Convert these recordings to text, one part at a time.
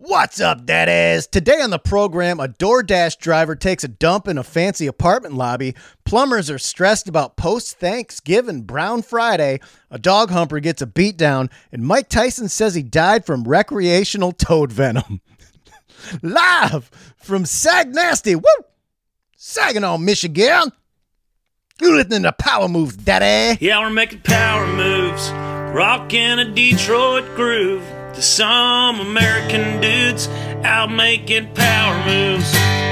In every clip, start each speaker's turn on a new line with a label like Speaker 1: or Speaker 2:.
Speaker 1: What's up, daddies? Today on the program, a DoorDash driver takes a dump in a fancy apartment lobby. Plumbers are stressed about post Thanksgiving Brown Friday. A dog humper gets a beatdown, and Mike Tyson says he died from recreational toad venom. Live from Sag Nasty, woo! Saginaw, Michigan. You listening to Power Moves, daddy?
Speaker 2: Yeah, we're making power moves, rocking a Detroit groove to some American dudes out making power moves.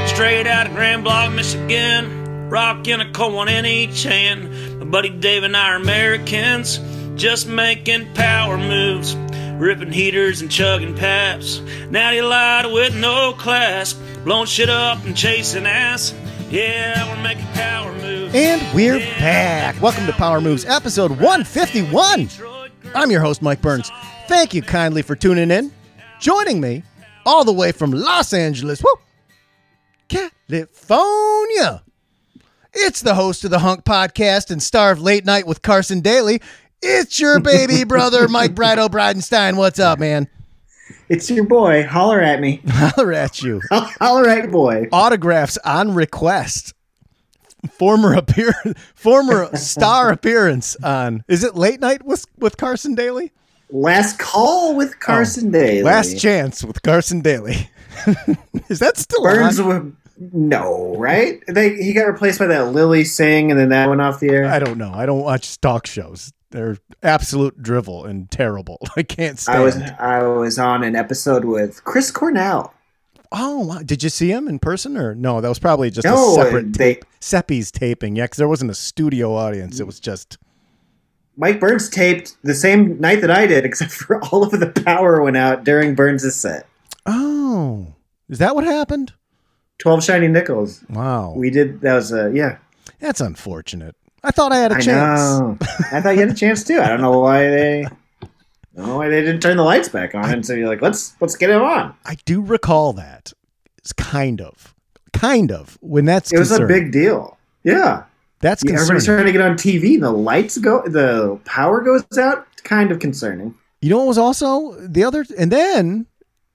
Speaker 2: Straight out of Grand Blanc, Michigan, rocking a one in each hand. My buddy Dave and I are Americans, just making power moves. Ripping heaters and chugging paps. Natty Light with no class. Blowing shit up and chasing ass. Yeah, we're making power moves.
Speaker 1: And we're back. Welcome to Power Moves, episode 151. I'm your host, Mike Burns. Thank you kindly for tuning in. Joining me all the way from Los Angeles, whoop, California. It's the host of the Hunk Podcast and star of Late Night with Carson Daly. It's your baby brother, Mike Brido Bridenstine. What's up, man?
Speaker 3: It's your boy. Holler at me.
Speaker 1: Holler at you.
Speaker 3: Holler at boy.
Speaker 1: Autographs on request. Former appear, former star appearance on. Is it late night with with Carson Daly?
Speaker 3: Last call with oh, Carson Daly.
Speaker 1: Oh, Last chance with Carson Daly. Is that still
Speaker 3: Burns
Speaker 1: on?
Speaker 3: with no, right? They he got replaced by that Lilly Singh, and then that went off the air.
Speaker 1: I don't know. I don't watch talk shows. They're absolute drivel and terrible. I can't stand.
Speaker 3: I was I was on an episode with Chris Cornell.
Speaker 1: Oh, wow. did you see him in person or no? That was probably just
Speaker 3: No,
Speaker 1: a separate
Speaker 3: they-
Speaker 1: tape. Seppi's taping. Yeah, because there wasn't a studio audience. It was just.
Speaker 3: Mike Burns taped the same night that I did, except for all of the power went out during Burns' set.
Speaker 1: Oh, is that what happened?
Speaker 3: Twelve shiny nickels.
Speaker 1: Wow,
Speaker 3: We did. That was a yeah.
Speaker 1: that's unfortunate. I thought I had a
Speaker 3: I
Speaker 1: chance.
Speaker 3: know. I thought you had a chance too. I don't know why they. I don't know why they didn't turn the lights back on, and so you're like, let's let's get him on.
Speaker 1: I do recall that. It's kind of, kind of when that's
Speaker 3: It was a big deal. Yeah.
Speaker 1: That's
Speaker 3: Yeah,
Speaker 1: concerning.
Speaker 3: everybody's trying to get on TV, and the lights go, the power goes out. Kind of concerning.
Speaker 1: You know what was also the other, and then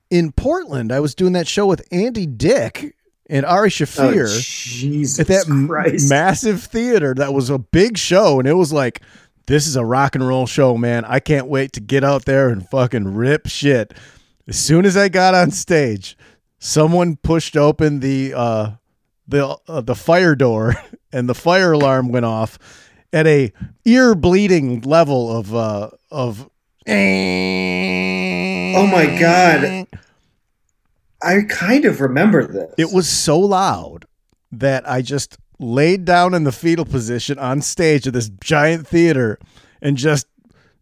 Speaker 1: in Portland, I was doing that show with Andy Dick and Ari
Speaker 3: Oh, Jesus
Speaker 1: at that
Speaker 3: Christ!
Speaker 1: massive theater. That was a big show, and it was like, this is a rock and roll show, man. I can't wait to get out there and fucking rip shit. As soon as I got on stage, someone pushed open the uh, the uh, the fire door, and the fire alarm went off at a ear bleeding level of uh, of.
Speaker 3: Oh my God. I kind of remember this.
Speaker 1: It was so loud that I just laid down in the fetal position on stage of this giant theater and just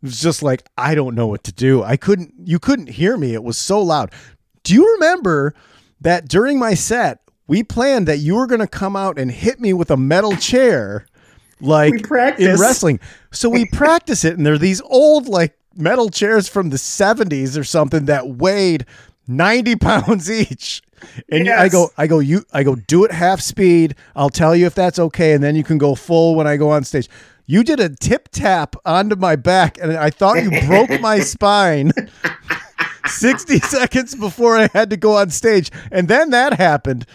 Speaker 1: was just like I don't know what to do. I couldn't you couldn't hear me. It was so loud. Do you remember that during my set we planned that you were going to come out and hit me with a metal chair like in wrestling. So we practice it and they're these old like metal chairs from the 70s or something that weighed 90 pounds each. And I go, I go, you, I go, do it half speed. I'll tell you if that's okay, and then you can go full when I go on stage. You did a tip tap onto my back, and I thought you broke my spine. 60 seconds before I had to go on stage. And then that happened.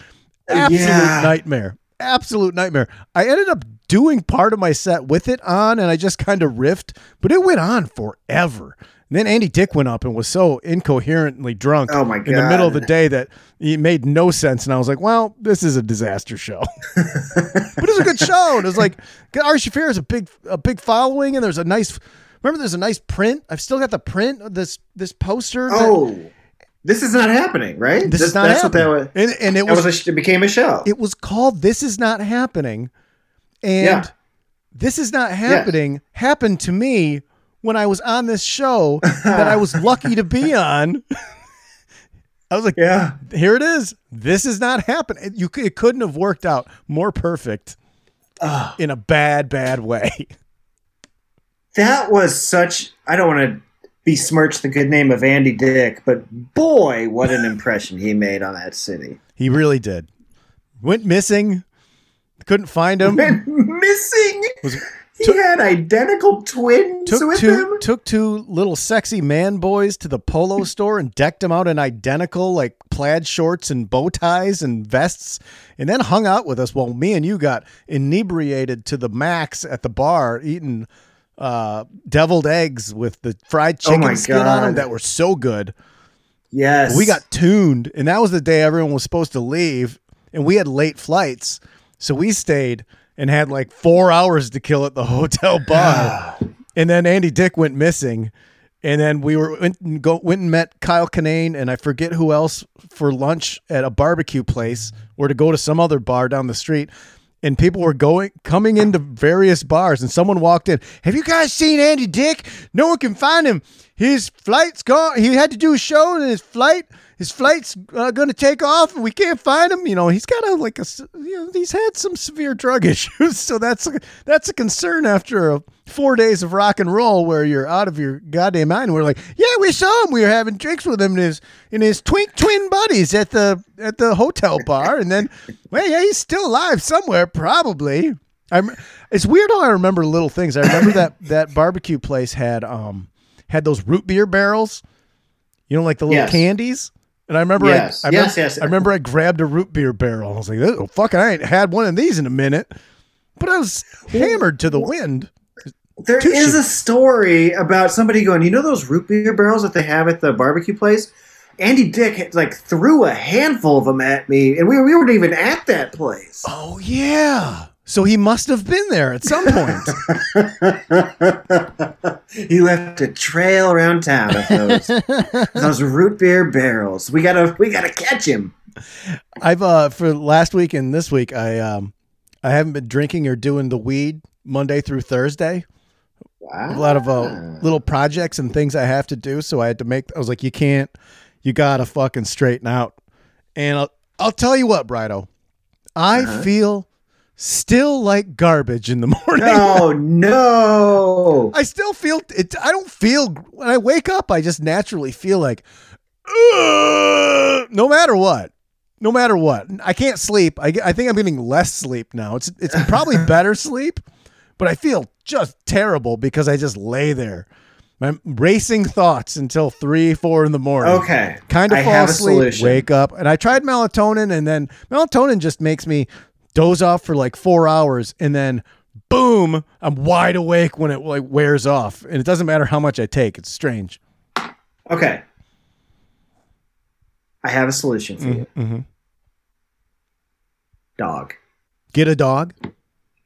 Speaker 1: Absolute
Speaker 3: Yeah.
Speaker 1: nightmare. Absolute nightmare. I ended up doing part of my set with it on, and I just kind of riffed, but it went on forever. And then Andy Dick went up and was so incoherently drunk
Speaker 3: Oh my god,
Speaker 1: in the middle of the day that it made no sense. And I was like, well, this is a disaster show. but it was a good show. And it was like, Ari Shaffir has a big, a big following, and there's a nice, remember, there's a nice print. I've still got the print of this, this poster. that-
Speaker 3: Oh, this is not happening, right?
Speaker 1: this is not
Speaker 3: That's
Speaker 1: happening.
Speaker 3: what that was.
Speaker 1: and, and it was,
Speaker 3: was a, it became a show.
Speaker 1: it was called "This Is Not Happening," and
Speaker 3: Yeah.
Speaker 1: "This Is Not Happening" happened to me when I was on this show that I was lucky to be on. I was like,
Speaker 3: yeah.
Speaker 1: "Here it is. This is not happening." You it couldn't have worked out more perfect in a bad, bad way.
Speaker 3: That was such. I don't want to besmirch the good name of Andy Dick, but boy, what an impression he made on that city.
Speaker 1: He really did. Went missing. Couldn't find him.
Speaker 3: Went missing.
Speaker 1: Was
Speaker 3: He had identical twins
Speaker 1: took
Speaker 3: with
Speaker 1: two
Speaker 3: him.
Speaker 1: took two little sexy man boys to the polo store and decked them out in identical like plaid shorts and bow ties and vests and then hung out with us while me and you got inebriated to the max at the bar eating uh deviled eggs with the fried
Speaker 3: Oh
Speaker 1: chicken
Speaker 3: my
Speaker 1: skin on them that were so good.
Speaker 3: Yes,
Speaker 1: we got tuned and that was the day everyone was supposed to leave and we had late flights so we stayed and had like four hours to kill at the hotel bar. And then andy dick went missing and then we were went and, go, went and met kyle Kinane and i forget who else for lunch at a barbecue place or to go to some other bar down the street and people were going coming into various bars and someone walked in. Have you guys seen andy dick? No one can find him. His flight's gone. He had to do a show and his flight his flight's uh, going to take off and we can't find him you know he's got a like a you know he's had some severe drug issues so that's a, that's a concern after a four days of rock and roll where you're out of your goddamn mind we're like yeah we saw him we were having drinks with him and his and his twink twin buddies at the at the hotel bar and then well yeah he's still alive somewhere probably I'm, it's weird how I remember little things. I remember that that barbecue place had um had those root beer barrels, you know, like the little
Speaker 3: Yes.
Speaker 1: candies. And I remember,
Speaker 3: Yes.
Speaker 1: I, I
Speaker 3: Yes,
Speaker 1: remember,
Speaker 3: yes.
Speaker 1: I remember I grabbed a root beer barrel. I was like, oh, fuck, I ain't had one of these in a minute. But I was hammered to the wind.
Speaker 3: There
Speaker 1: Touche.
Speaker 3: is a story about somebody going, you know those root beer barrels that they have at the barbecue place? Andy Dick like threw a handful of them at me, and we, we weren't even at that place.
Speaker 1: Oh yeah. So he must have been there at some point.
Speaker 3: he left a trail around town of those those root beer barrels. We gotta we gotta catch him.
Speaker 1: I've uh for last week and this week I um I haven't been drinking or doing the weed Monday through Thursday.
Speaker 3: Wow.
Speaker 1: a lot of uh, little projects and things I have to do. So I had to make. I was like, you can't. You gotta fucking straighten out. And I'll I'll tell you what, Brido. I
Speaker 3: Uh-huh.
Speaker 1: feel still like garbage in the morning.
Speaker 3: Oh no!
Speaker 1: I still feel it. I don't feel when I wake up. I just naturally feel like, "Ugh," no matter what, no matter what. I can't sleep. I, I think I'm getting less sleep now. It's it's probably better sleep, but I feel just terrible because I just lay there. I'm racing thoughts until three, four in the morning.
Speaker 3: Okay,
Speaker 1: Kind of
Speaker 3: I
Speaker 1: fall asleep, wake up, and I tried melatonin, and then melatonin just makes me doze off for like four hours, and then boom, I'm wide awake when it like wears off, and it doesn't matter how much I take. It's strange.
Speaker 3: Okay, I have a solution for you.
Speaker 1: Mm-hmm.
Speaker 3: Dog.
Speaker 1: Get a dog,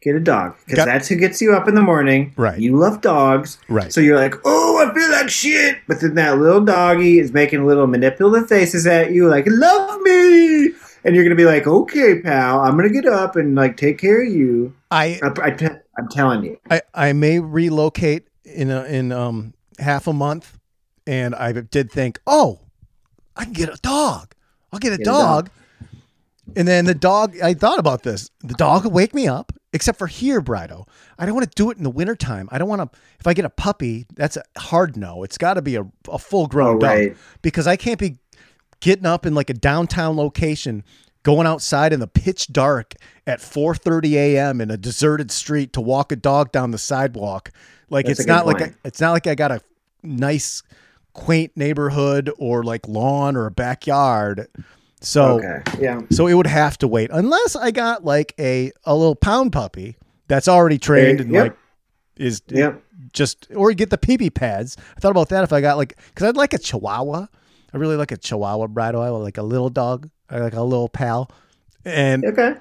Speaker 3: Get a dog because
Speaker 1: Got-
Speaker 3: that's who gets you up in the morning.
Speaker 1: Right.
Speaker 3: You love dogs,
Speaker 1: right?
Speaker 3: so you're like, "Oh, I feel like shit," but then that little doggy is making little manipulative faces at you, like "Love me," and you're gonna be like, "Okay, pal, I'm gonna get up and like take care of you."
Speaker 1: I,
Speaker 3: I, I, am telling you.
Speaker 1: I I may relocate in a, in um half a month, and I did think, oh, I can get a dog. I'll get a
Speaker 3: Get a
Speaker 1: dog.
Speaker 3: dog.
Speaker 1: And then the dog, I thought about this. The dog will wake me up, except for here, Brido. I don't want to do it in the wintertime. I don't want to, if I get a puppy, that's a hard no. It's got to be a, a full grown
Speaker 3: Oh,
Speaker 1: dog
Speaker 3: right.
Speaker 1: because I can't be getting up in like a downtown location, going outside in the pitch dark at 4:30 a.m. in a deserted street to walk a dog down the sidewalk. Like
Speaker 3: That's
Speaker 1: it's not like. I, it's not like I got a nice, quaint neighborhood or like lawn or a backyard. So
Speaker 3: Okay. Yeah.
Speaker 1: so it would have to wait unless I got like a a little pound puppy that's already trained and
Speaker 3: Yep.
Speaker 1: like is
Speaker 3: Yep.
Speaker 1: just or get the pee pee pads. I thought about that if I got like because I'd like a Chihuahua. I really like a Chihuahua Brido. I like a little dog. I like a little pal. And
Speaker 3: Okay.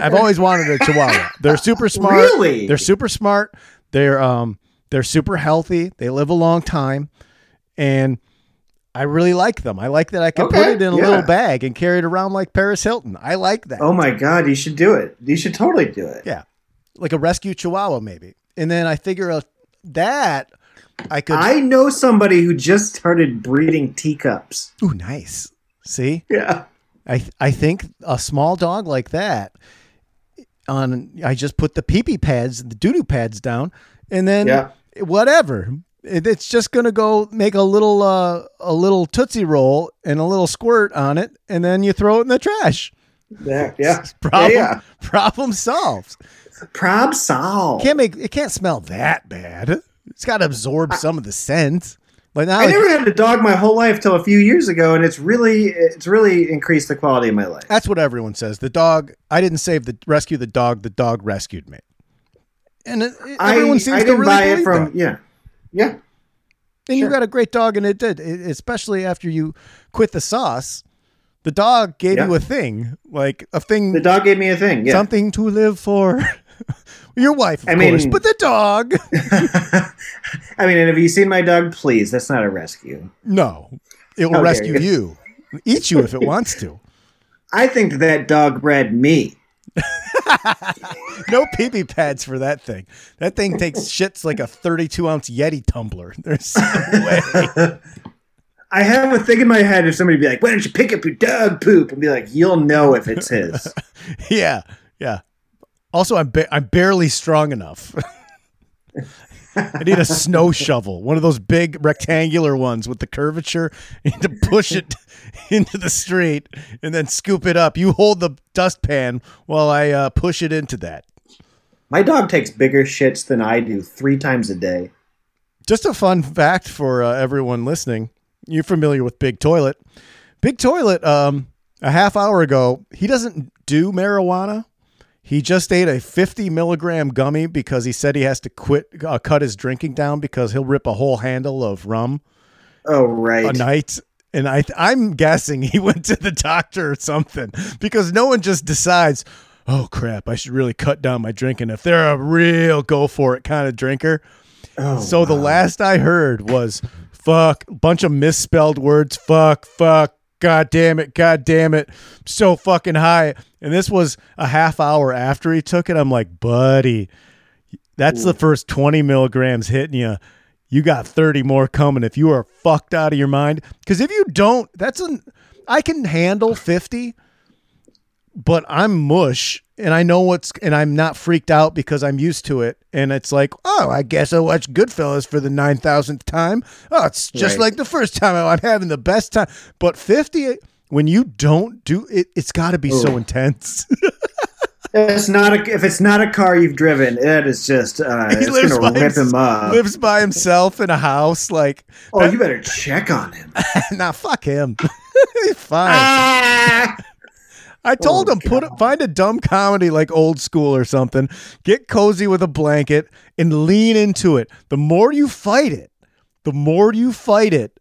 Speaker 1: I've always wanted a Chihuahua. They're super smart.
Speaker 3: Really?
Speaker 1: They're super smart. They're um they're super healthy. They live a long time, and I really like them. I like that I can put it in a
Speaker 3: yeah.
Speaker 1: little bag and carry it around like Paris Hilton. I like that.
Speaker 3: Oh my god, you should do it. You should totally do it.
Speaker 1: Yeah, like a rescue Chihuahua maybe. And then I figure out that I could.
Speaker 3: I know somebody who just started breeding teacups.
Speaker 1: ooh, nice. See,
Speaker 3: Yeah.
Speaker 1: I I think a small dog like that. On I just put the pee pee pads, the doo doo pads down, and then
Speaker 3: Yeah.
Speaker 1: whatever. It- It's just gonna go make a little uh, a little tootsie roll and a little squirt on it, and then you throw it in the trash.
Speaker 3: Yeah. Yeah.
Speaker 1: Problem
Speaker 3: Yeah,
Speaker 1: problem solved.
Speaker 3: Prob sol.
Speaker 1: Can't make it can't smell that bad. It's got to absorb some of the scent. Like now,
Speaker 3: I never had a dog my whole life till a few years ago, and it's really it's really increased the quality of my life.
Speaker 1: that's what everyone says. The dog. I didn't save the rescue the dog. The dog rescued me. And it, it-
Speaker 3: I,
Speaker 1: everyone seems
Speaker 3: I
Speaker 1: to
Speaker 3: didn't
Speaker 1: really
Speaker 3: buy it from
Speaker 1: that.
Speaker 3: yeah, yeah.
Speaker 1: And you got a great dog, and it did, it, especially after you quit the sauce. The dog gave
Speaker 3: Yeah.
Speaker 1: you a thing, like a thing,
Speaker 3: The dog gave me a thing. Yeah.
Speaker 1: something to live for. Your wife, of
Speaker 3: I
Speaker 1: course,
Speaker 3: mean-
Speaker 1: but the dog.
Speaker 3: I mean, and have you seen my dog? Please, that's not a rescue.
Speaker 1: No, it will
Speaker 3: Okay.
Speaker 1: rescue you, eat you if it wants to.
Speaker 3: I think that, that dog bred me.
Speaker 1: No pee pee pads for that thing. That thing takes shits like a 32 ounce Yeti tumbler. There's no way.
Speaker 3: I have a thing in my head if somebody be like, "Why don't you pick up your dog poop?" and be like, "You'll know if it's his."
Speaker 1: Yeah, yeah. Also, I'm ba- I'm barely strong enough. I need a snow shovel, one of those big rectangular ones with the curvature. Need to push it into the street and then scoop it up. You hold the dustpan while I uh, push it into that.
Speaker 3: my dog takes bigger shits than I do three times a day.
Speaker 1: Just a fun fact for uh, everyone listening. You're familiar with Big Toilet. Big Toilet, um, a half hour ago, he doesn't do marijuana. He just ate a 50 milligram gummy because he said he has to quit, uh, cut his drinking down because he'll rip a whole handle of rum
Speaker 3: Oh right.
Speaker 1: a night. And I, I'm guessing he went to the doctor or something because no one just decides, oh crap, I should really cut down my drinking. If they're a real go for it kind of drinker,
Speaker 3: Oh,
Speaker 1: so the last I heard was fuck, bunch of misspelled words. Fuck, fuck, god damn it, god damn it. So fucking high. And this was a half hour after he took it. I'm like, buddy, that's the first 20 milligrams hitting you. You got 30 more coming if you are fucked out of your mind. Because if you don't, that's an, I can handle 50, but I'm mush and I know what's, and I'm not freaked out because I'm used to it. And it's like, oh, I guess I watched Goodfellas for the 9,000th time. Oh, it's just
Speaker 3: Right.
Speaker 1: like the first time. I'm having the best time. But 50, when you don't do it, it's got to be so intense.
Speaker 3: It's not a, if it's not a car you've driven, it is just uh,
Speaker 1: he
Speaker 3: it's
Speaker 1: lives
Speaker 3: gonna
Speaker 1: by,
Speaker 3: rip him up.
Speaker 1: lives by himself in a house. Like,
Speaker 3: oh, you better check on him.
Speaker 1: nah, fuck him. He's fine.
Speaker 3: ah!
Speaker 1: I told
Speaker 3: Oh,
Speaker 1: him put find a dumb comedy like old school or something. Get cozy with a blanket and lean into it. The more you fight it, the more you fight it,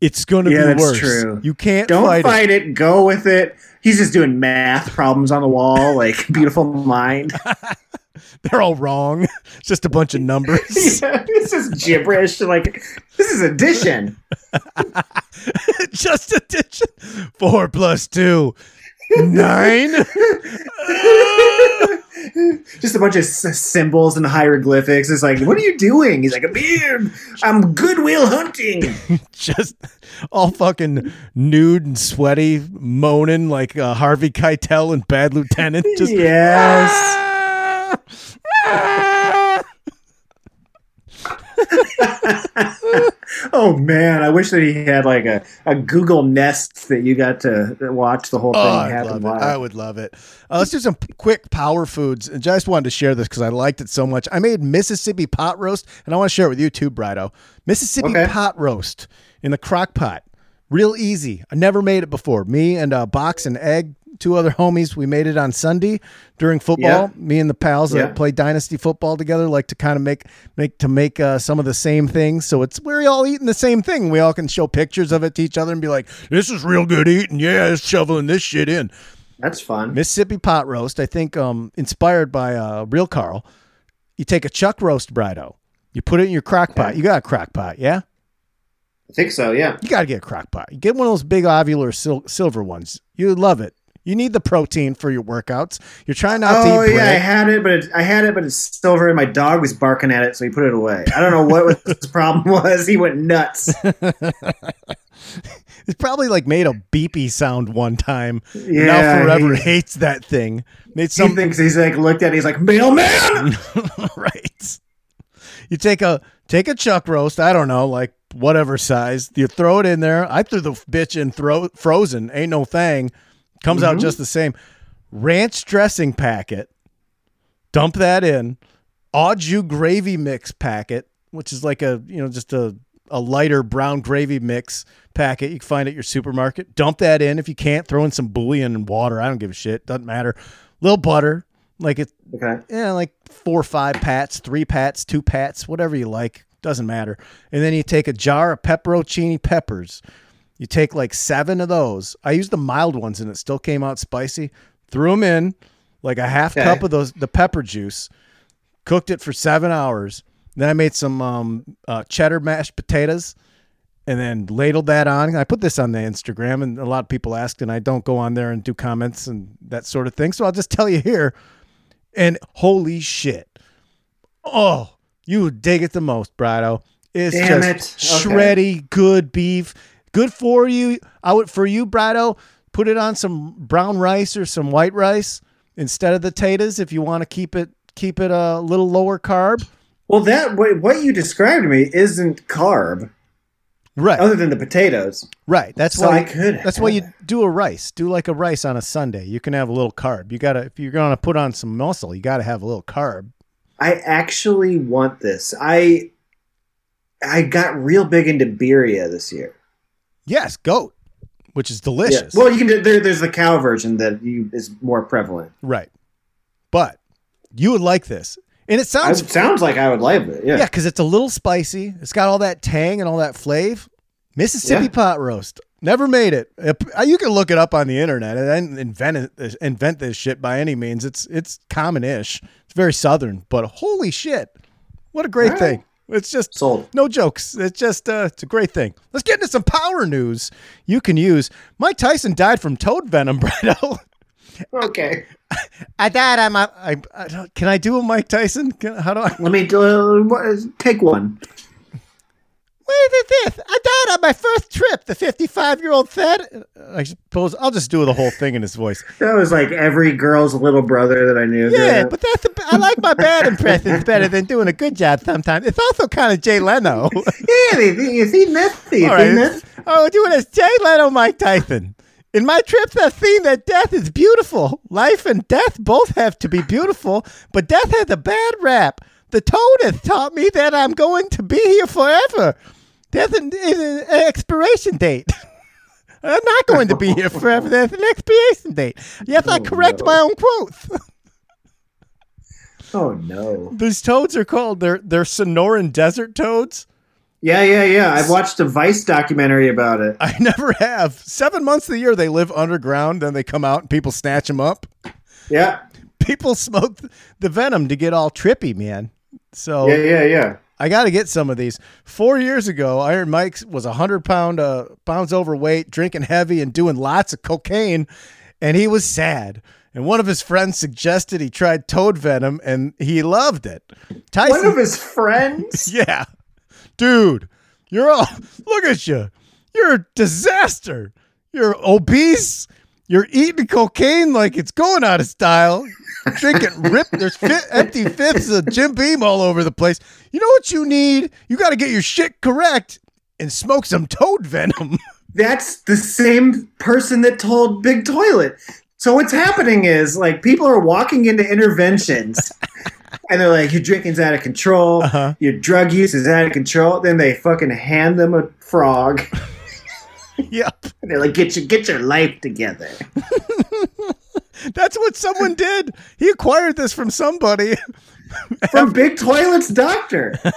Speaker 1: it's going to
Speaker 3: Yeah,
Speaker 1: be
Speaker 3: that's
Speaker 1: worse.
Speaker 3: true.
Speaker 1: You can't
Speaker 3: Don't
Speaker 1: fight,
Speaker 3: fight, it. Go with it. He's just doing math problems on the wall, like beautiful mind.
Speaker 1: They're all wrong. It's just a bunch of numbers.
Speaker 3: yeah, this is gibberish. Like this is addition.
Speaker 1: just addition. Four plus two. Nine.
Speaker 3: just a bunch of s- symbols and hieroglyphics. It's like, what are you doing? He's like, I'm, I'm Good Will Hunting.
Speaker 1: just all fucking nude and sweaty, moaning like uh, Harvey Keitel and Bad Lieutenant. Just
Speaker 3: yes.
Speaker 1: Ah!
Speaker 3: Oh man, I wish that he had like a, a Google Nest that you got to watch the whole thing
Speaker 1: Oh,
Speaker 3: happen.
Speaker 1: I would love it. Uh, let's do some quick power foods. And just wanted to share this because I liked it so much. I made Mississippi pot roast, and I want to share it with you too, Brido. Mississippi
Speaker 3: Okay.
Speaker 1: pot roast in the crock pot. Real easy. I never made it before. Me and a Box and Egg, two other homies, we made it on Sunday during football.
Speaker 3: Yeah.
Speaker 1: Me and the pals
Speaker 3: Yeah.
Speaker 1: that play dynasty football together like to kind of make make to make uh, some of the same things. So it's we're all eating the same thing. We all can show pictures of it to each other and be like, "This is real good eating. Yeah, it's shoveling this shit in."
Speaker 3: That's fun.
Speaker 1: Mississippi pot roast, I think um, inspired by uh, Real Carl. You take a chuck roast Brido. You put it in your crock pot.
Speaker 3: Okay.
Speaker 1: You got a crock pot, yeah?
Speaker 3: I think so. Yeah.
Speaker 1: You got to get a crock pot. You get one of those big ovular sil- silver ones. You love it. You need the protein for your workouts. You're trying not
Speaker 3: Oh
Speaker 1: to eat oh,
Speaker 3: yeah, I had it, but it, I had it, but it's silver, and my dog was barking at it, so he put it away. I don't know what his problem was. He went nuts.
Speaker 1: It's probably like made a beepy sound one time.
Speaker 3: Yeah,
Speaker 1: now forever
Speaker 3: he-
Speaker 1: hates that thing. Made
Speaker 3: He
Speaker 1: some
Speaker 3: thinks he's like looked at. it, He's like mailman.
Speaker 1: right. You take a take a chuck roast, I don't know, like whatever size. You throw it in there. I threw the bitch in throw frozen. Ain't no thing. Comes out
Speaker 3: Mhm.
Speaker 1: just the same. Ranch dressing packet. dump that in. Au jus gravy mix packet, which is like a you know just a a lighter brown gravy mix packet you can find at your supermarket. Dump that in. If you can't, throw in some bouillon and water. I don't give a shit. Doesn't matter. Little butter, like it,
Speaker 3: Okay.
Speaker 1: yeah, like four or five pats, three pats, two pats, whatever you like. Doesn't matter. And then you take a jar of pepperoncini peppers. You take like seven of those. I used the mild ones and it still came out spicy. Threw them in, like a half
Speaker 3: Okay.
Speaker 1: cup of those the pepper juice. Cooked it for seven hours. Then I made some um, uh, cheddar mashed potatoes, and then ladled that on. I put this on the Instagram, and a lot of people asked, and I don't go on there and do comments and that sort of thing. So I'll just tell you here. And holy shit. Oh, you dig it the most, Brido. It's
Speaker 3: Damn
Speaker 1: just
Speaker 3: it. Okay.
Speaker 1: shreddy, good beef. Good for you. I would for you, Brido, put it on some brown rice or some white rice instead of the taters if you want to keep it keep it a little lower carb.
Speaker 3: Well, that what, what you described to me isn't carb,
Speaker 1: Right.
Speaker 3: other than the potatoes.
Speaker 1: Right. That's
Speaker 3: So
Speaker 1: why
Speaker 3: I could
Speaker 1: That's why you do a rice. Do like a rice on a Sunday. You can have a little carb. You gotta if you're gonna put on some muscle, you gotta have a little carb.
Speaker 3: I actually want this. I I got real big into birria this year.
Speaker 1: Yes, goat, which is
Speaker 3: Yeah.
Speaker 1: delicious.
Speaker 3: Well, you can do there, there's the cow version that you, is more prevalent.
Speaker 1: right. But you would like this. And it sounds
Speaker 3: It
Speaker 1: sounds
Speaker 3: like I would like it. Yeah.
Speaker 1: yeah, because it's a little spicy. It's got all that tang and all that flavor. Mississippi
Speaker 3: Yeah.
Speaker 1: pot roast. Never made it. It- uh, You can look it up on the internet. I didn't invent it, invent this shit by any means. It's it's common-ish. It's very southern, but holy shit, what a great
Speaker 3: right.
Speaker 1: thing! It's just
Speaker 3: Sold.
Speaker 1: no jokes. It's just uh, it's a great thing. Let's get into some power news you can use. Mike Tyson died from toad venom, Brido.
Speaker 3: Okay.
Speaker 1: I died on my. I, I don't- can I do a Mike Tyson? Can, how do I?
Speaker 3: Let me do, uh, take one.
Speaker 1: Where did this? I died on my first trip. The 55 year old said. Uh, I suppose I'll just do the whole thing in his voice.
Speaker 3: That was like every girl's little brother that I knew.
Speaker 1: Yeah, but that's a, I like my bad impressions better than doing a good job sometimes. It's also kind of Jay Leno.
Speaker 3: yeah, they, oh, you seen that? You
Speaker 1: All
Speaker 3: seen
Speaker 1: right. Oh, doing as Jay Leno, Mike Tyson. In my trips, I've seen that death is beautiful. Life and death both have to be beautiful, but death has a bad rap. The toad has taught me that I'm going to be here forever. There's an, is an expiration date. I'm not going to be here forever. There's an expiration date. Yes, I
Speaker 3: Oh,
Speaker 1: correct
Speaker 3: no.
Speaker 1: my own quotes.
Speaker 3: Oh no.
Speaker 1: These toads are called they're they're Sonoran desert toads.
Speaker 3: Yeah, yeah, yeah. I've watched a Vice documentary about it.
Speaker 1: I never have. Seven months of the year they live underground, then they come out and people snatch them up.
Speaker 3: Yeah,
Speaker 1: People smoke the venom to get all trippy, man. So
Speaker 3: yeah, yeah, yeah.
Speaker 1: I got to get some of these. Four years ago, Iron Mike was a hundred pound uh, pounds overweight, drinking heavy, and doing lots of cocaine, and he was sad. And one of his friends suggested he tried toad venom, and he loved it. Tyson,
Speaker 3: One of his friends.
Speaker 1: yeah, dude, you're all look at you. You're a disaster. You're obese. You're eating cocaine like it's going out of style. Drinking rip. There's fi- empty fifths of Jim Beam all over the place. You know what you need? You got to get your shit correct and smoke some toad venom.
Speaker 3: That's the same person that told Big Toilet. So what's happening is like people are walking into interventions and they're like, your drinking's out of control,
Speaker 1: Uh-huh.
Speaker 3: your drug use is out of control. Then they fucking hand them a frog
Speaker 1: yep.
Speaker 3: and they're like, get your get your life together.
Speaker 1: That's what someone did. He acquired this from somebody.
Speaker 3: From Big Toilet's doctor.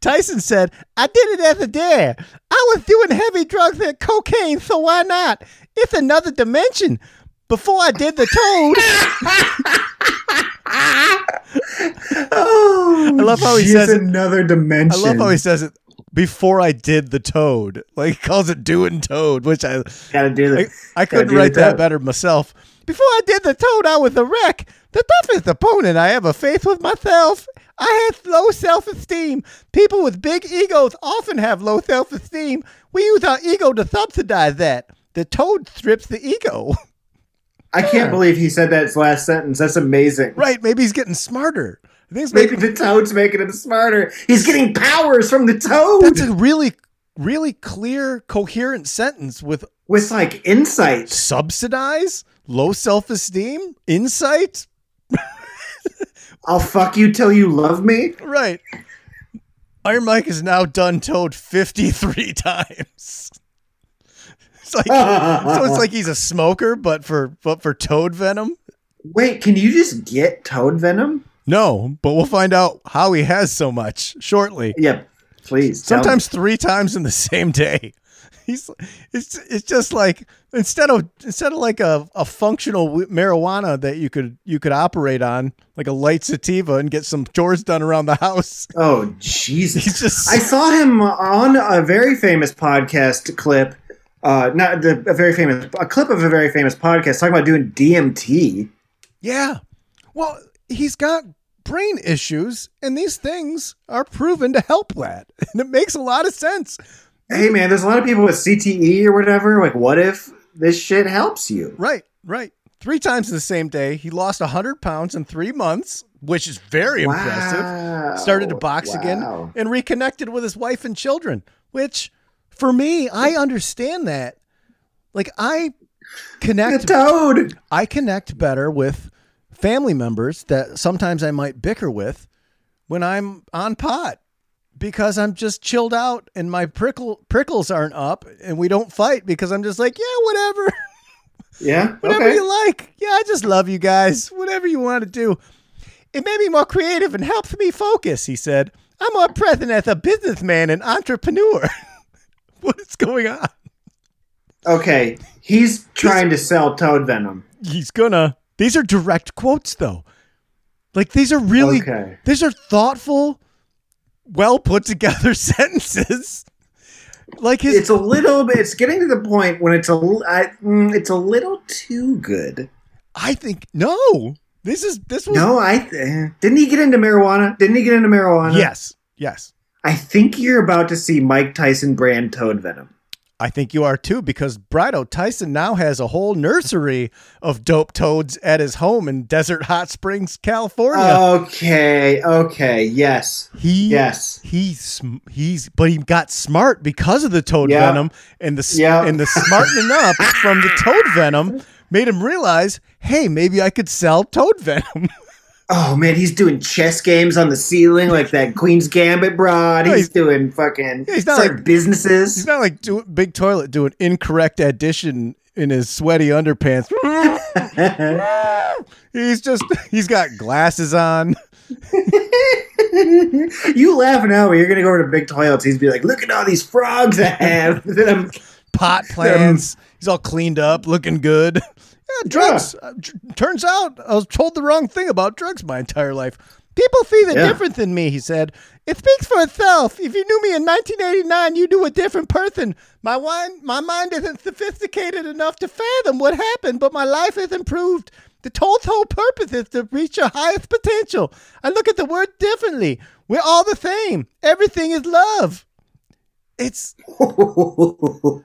Speaker 1: Tyson said, I did it as a dare. I was doing heavy drugs and cocaine, so why not? It's another dimension. Before I did the toad,
Speaker 3: Oh,
Speaker 1: I love how he
Speaker 3: geez,
Speaker 1: says it.
Speaker 3: another dimension.
Speaker 1: I love how he says it. Before I did the toad, like he calls it doing toad, which I
Speaker 3: gotta do
Speaker 1: I. I couldn't
Speaker 3: do
Speaker 1: write that better myself. Before I did the toad, I was a wreck. The toughest opponent I ever faced was myself. I had low self esteem. People with big egos often have low self esteem. We use our ego to subsidize that. The toad strips the ego.
Speaker 3: I can't believe he said that last sentence. That's amazing.
Speaker 1: right, maybe he's getting smarter. I think it's
Speaker 3: Maybe
Speaker 1: maybe
Speaker 3: the toad's making him smarter. He's getting powers from the toad
Speaker 1: that's a really, really clear, coherent sentence with
Speaker 3: with like insight.
Speaker 1: subsidize low self esteem, insight.
Speaker 3: I'll fuck you till you love me.
Speaker 1: Right. Iron Mike has now done Toad 53 times. It's like so it's like he's a smoker, but for but for Toad venom.
Speaker 3: Wait, can you just get toad venom?
Speaker 1: No, but we'll find out how he has so much shortly.
Speaker 3: Yep. Please.
Speaker 1: Sometimes three times in the same day. He's it's it's just like instead of instead of like a, a functional marijuana that you could you could operate on like a light sativa and get some chores done around the house.
Speaker 3: Oh Jesus!
Speaker 1: He's just
Speaker 3: I saw him on a very famous podcast clip. Uh, not the, a very famous a clip of a very famous podcast talking about doing DMT.
Speaker 1: Yeah. Well, he's got brain issues, and these things are proven to help that. And it makes a lot of sense.
Speaker 3: Hey man, there's a lot of people with CTE or whatever. Like, what if this shit helps you?
Speaker 1: Right, right. Three times in the same day. He lost 100 pounds in three months, which is very impressive. Started to box again and reconnected with his wife and children, which for me, I understand that. Like, I
Speaker 3: The
Speaker 1: connect
Speaker 3: toad.
Speaker 1: I connect better with family members that sometimes I might bicker with when I'm on pot because I'm just chilled out and my prickle prickles aren't up and we don't fight because I'm just like, yeah, whatever.
Speaker 3: Yeah.
Speaker 1: whatever
Speaker 3: okay.
Speaker 1: you like. Yeah, I just love you guys. Whatever you want to do. It made me more creative and helped me focus, he said. I'm more present as a businessman and entrepreneur. what is going on?
Speaker 3: Okay. He's trying to sell toad venom.
Speaker 1: he's gonna these are direct quotes though like these are really
Speaker 3: Okay.
Speaker 1: these are thoughtful well put together sentences like his
Speaker 3: It's a little bit. It's getting to the point when it's a. I, mm, it's a little too good.
Speaker 1: i think no this is this was
Speaker 3: No, I eh, didn't he get into marijuana? Didn't he get into marijuana?
Speaker 1: yes yes
Speaker 3: I think you're about to see Mike Tyson brand toad venom.
Speaker 1: I think you are too because brido tyson now has a whole nursery of dope toads at his home in desert hot springs california
Speaker 3: Okay. Okay. Yes.
Speaker 1: he
Speaker 3: Yes.
Speaker 1: He's he's but he got smart because of the toad
Speaker 3: Yeah.
Speaker 1: venom and the
Speaker 3: Yeah.
Speaker 1: and the smartening up from the toad venom made him realize, hey, maybe I could sell toad venom.
Speaker 3: Oh man, he's doing chess games on the ceiling like that Queen's Gambit broad. He's,
Speaker 1: he's-
Speaker 3: doing fucking
Speaker 1: he's not like-
Speaker 3: businesses.
Speaker 1: He's not like do, big toilet doing incorrect addition in his sweaty underpants. he's just he's got glasses on.
Speaker 3: you laughing out, but you're gonna go over to Big Toilets. He's be like, "Look at all these frogs I have."
Speaker 1: pot plants. He's all cleaned up, looking good. Yeah, drugs. Uh, tr- turns out I was told the wrong thing about drugs my entire life. People see the
Speaker 3: Yeah.
Speaker 1: different than me, he said. It speaks for itself. If you knew me in 1989, you knew a different person. My wine, my mind isn't sophisticated enough to fathom what happened, but my life has improved. The toad's whole purpose is to reach your highest potential. I look at the word differently. We're all the same. Everything is love. It's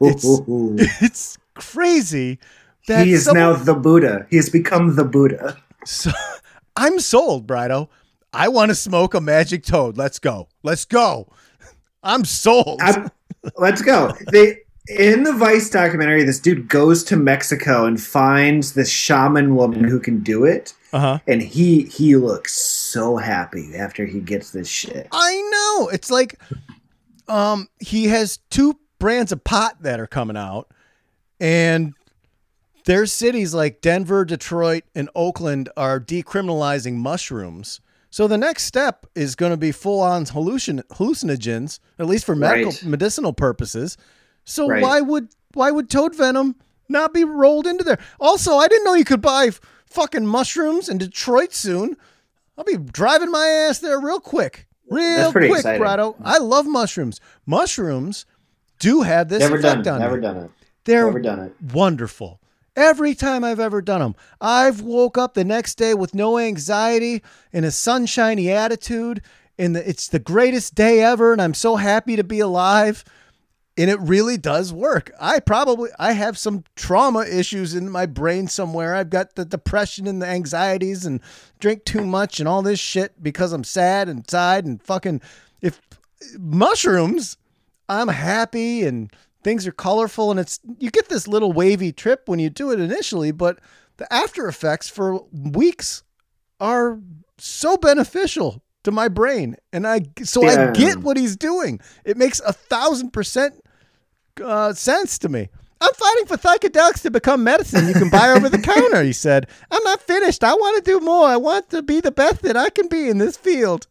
Speaker 1: It's it's crazy that
Speaker 3: he is
Speaker 1: someone-
Speaker 3: now the Buddha. He has become the Buddha.
Speaker 1: So, I'm sold, Brido. I want to smoke a magic toad. Let's go. Let's go. I'm sold.
Speaker 3: I'm- let's go. They in the Vice documentary, this dude goes to Mexico and finds this shaman woman who can do it,
Speaker 1: Uh huh.
Speaker 3: and he he looks so happy after he gets this shit.
Speaker 1: I know. It's like, um, he has two brands of pot that are coming out, and there's cities like Denver, Detroit, and Oakland are decriminalizing mushrooms. So the next step is going to be full on hallucin- hallucinogens, at least for medical
Speaker 3: Right.
Speaker 1: medicinal purposes. So
Speaker 3: Right.
Speaker 1: why would why would toad venom not be rolled into there? Also, I didn't know you could buy f- fucking mushrooms in Detroit soon. I'll be driving my ass there real quick. Real quick,
Speaker 3: exciting.
Speaker 1: Brido. I love mushrooms. Mushrooms do have this
Speaker 3: Never
Speaker 1: effect
Speaker 3: done.
Speaker 1: on
Speaker 3: Never
Speaker 1: me.
Speaker 3: done it.
Speaker 1: They're
Speaker 3: Never done it.
Speaker 1: wonderful. Every time I've ever done them, I've woke up the next day with no anxiety and a sunshiny attitude. And it's the greatest day ever, and I'm so happy to be alive. And it really does work. I probably I have some trauma issues in my brain somewhere. I've got the depression and the anxieties and drink too much and all this shit because I'm sad and tired and fucking if mushrooms I'm happy and things are colorful and it's you get this little wavy trip when you do it initially, but the after effects for weeks are so beneficial to my brain, and I so
Speaker 3: Yeah.
Speaker 1: I get what he's doing. It makes a thousand percent uh, sense to me. I'm fighting for psychedelics to become medicine you can buy over the counter. He said, "I'm not finished. I want to do more. I want to be the best that I can be in this field."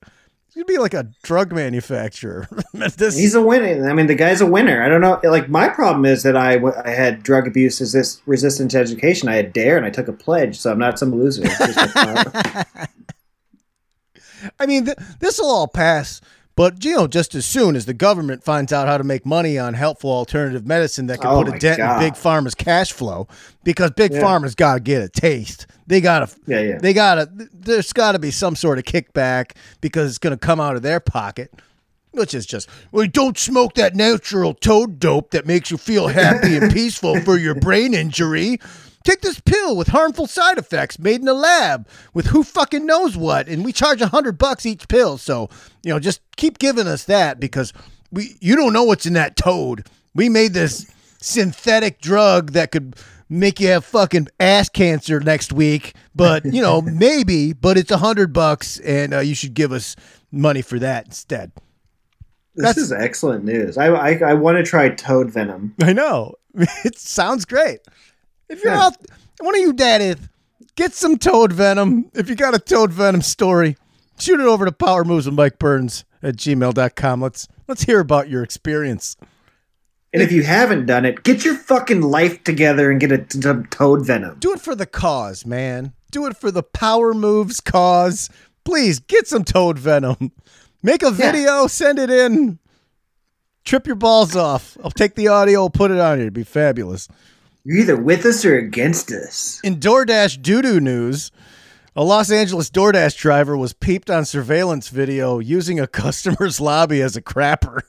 Speaker 1: He'd be like a drug manufacturer. This-
Speaker 3: He's a winner. I mean, the guy's a winner. I don't know. Like my problem is that I, I had drug abuse resist, resistant to education. I had dare and I took a pledge, so I'm not some loser. It's just like,
Speaker 1: I mean, th- this will all pass, but you know, just as soon as the government finds out how to make money on helpful alternative medicine that can
Speaker 3: Oh
Speaker 1: put a dent
Speaker 3: God.
Speaker 1: in big pharma's cash flow, because big
Speaker 3: Yeah.
Speaker 1: pharma's got to get a taste. They got to,
Speaker 3: yeah, yeah.
Speaker 1: they got to. There's got to be some sort of kickback because it's going to come out of their pocket. Which is just, well, don't smoke that natural toad dope that makes you feel happy and peaceful for your brain injury. Take this pill with harmful side effects made in a lab with who fucking knows what, and we charge a hundred bucks each pill. So, you know, just keep giving us that because we you don't know what's in that toad. We made this synthetic drug that could make you have fucking ass cancer next week, but you know, maybe, but it's a hundred bucks and uh, you should give us money for that instead.
Speaker 3: This is excellent news. I I, I want to try toad venom.
Speaker 1: I know. It sounds great. If you're
Speaker 3: Yeah.
Speaker 1: out, one of you daddies, get some toad venom. If you got a toad venom story, shoot it over to Power Moves with Mike Burns at gmail.com. Let's let's hear about your experience.
Speaker 3: And if you haven't done it, get your fucking life together and get a t- t- toad venom.
Speaker 1: Do it for the cause, man. Do it for the Power Moves cause. Please get some toad venom. Make a video, send it in. Trip your balls off. I'll take the audio, put it on here. It'd be fabulous.
Speaker 3: You're either with us or against us.
Speaker 1: In DoorDash doo news, a Los Angeles DoorDash driver was peeped on surveillance video using a customer's lobby as a crapper.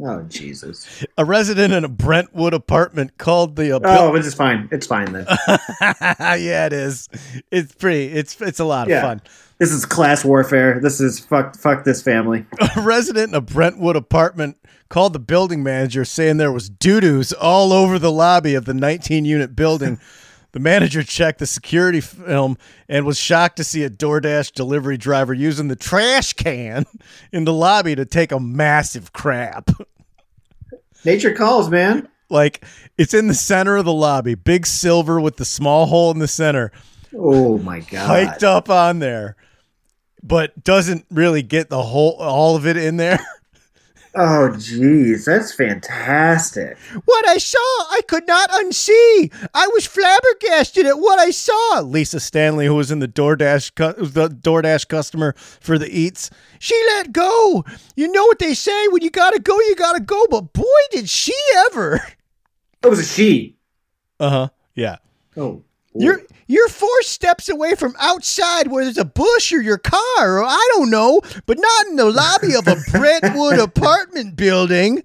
Speaker 3: Oh Jesus!
Speaker 1: A resident in a Brentwood apartment called the. Uh,
Speaker 3: Oh, this is fine. It's fine then.
Speaker 1: yeah, it is. It's pretty. It's it's a lot of fun.
Speaker 3: This is class warfare. This is fuck. Fuck this family.
Speaker 1: A resident in a Brentwood apartment called the building manager, saying there was doo doos all over the lobby of the 19 unit building. The manager checked the security film and was shocked to see a DoorDash delivery driver using the trash can in the lobby to take a massive crap.
Speaker 3: Nature calls, man.
Speaker 1: Like it's in the center of the lobby, big silver with the small hole in the center,
Speaker 3: Oh my god.
Speaker 1: hiked up on there, but doesn't really get the whole all of it in there.
Speaker 3: Oh jeez, that's fantastic.
Speaker 1: What I saw, I could not unsee. I was flabbergasted at what I saw. Lisa Stanley, who was in the DoorDash, cu- the DoorDash customer for the eats, she let go. You know what they say: when you gotta go, you gotta go. But boy, did she ever!
Speaker 3: It was a she.
Speaker 1: Uh huh. Yeah.
Speaker 3: Oh.
Speaker 1: You're you're four steps away from outside where there's a bush or your car, or I don't know, but not in the lobby of a Brentwood apartment building.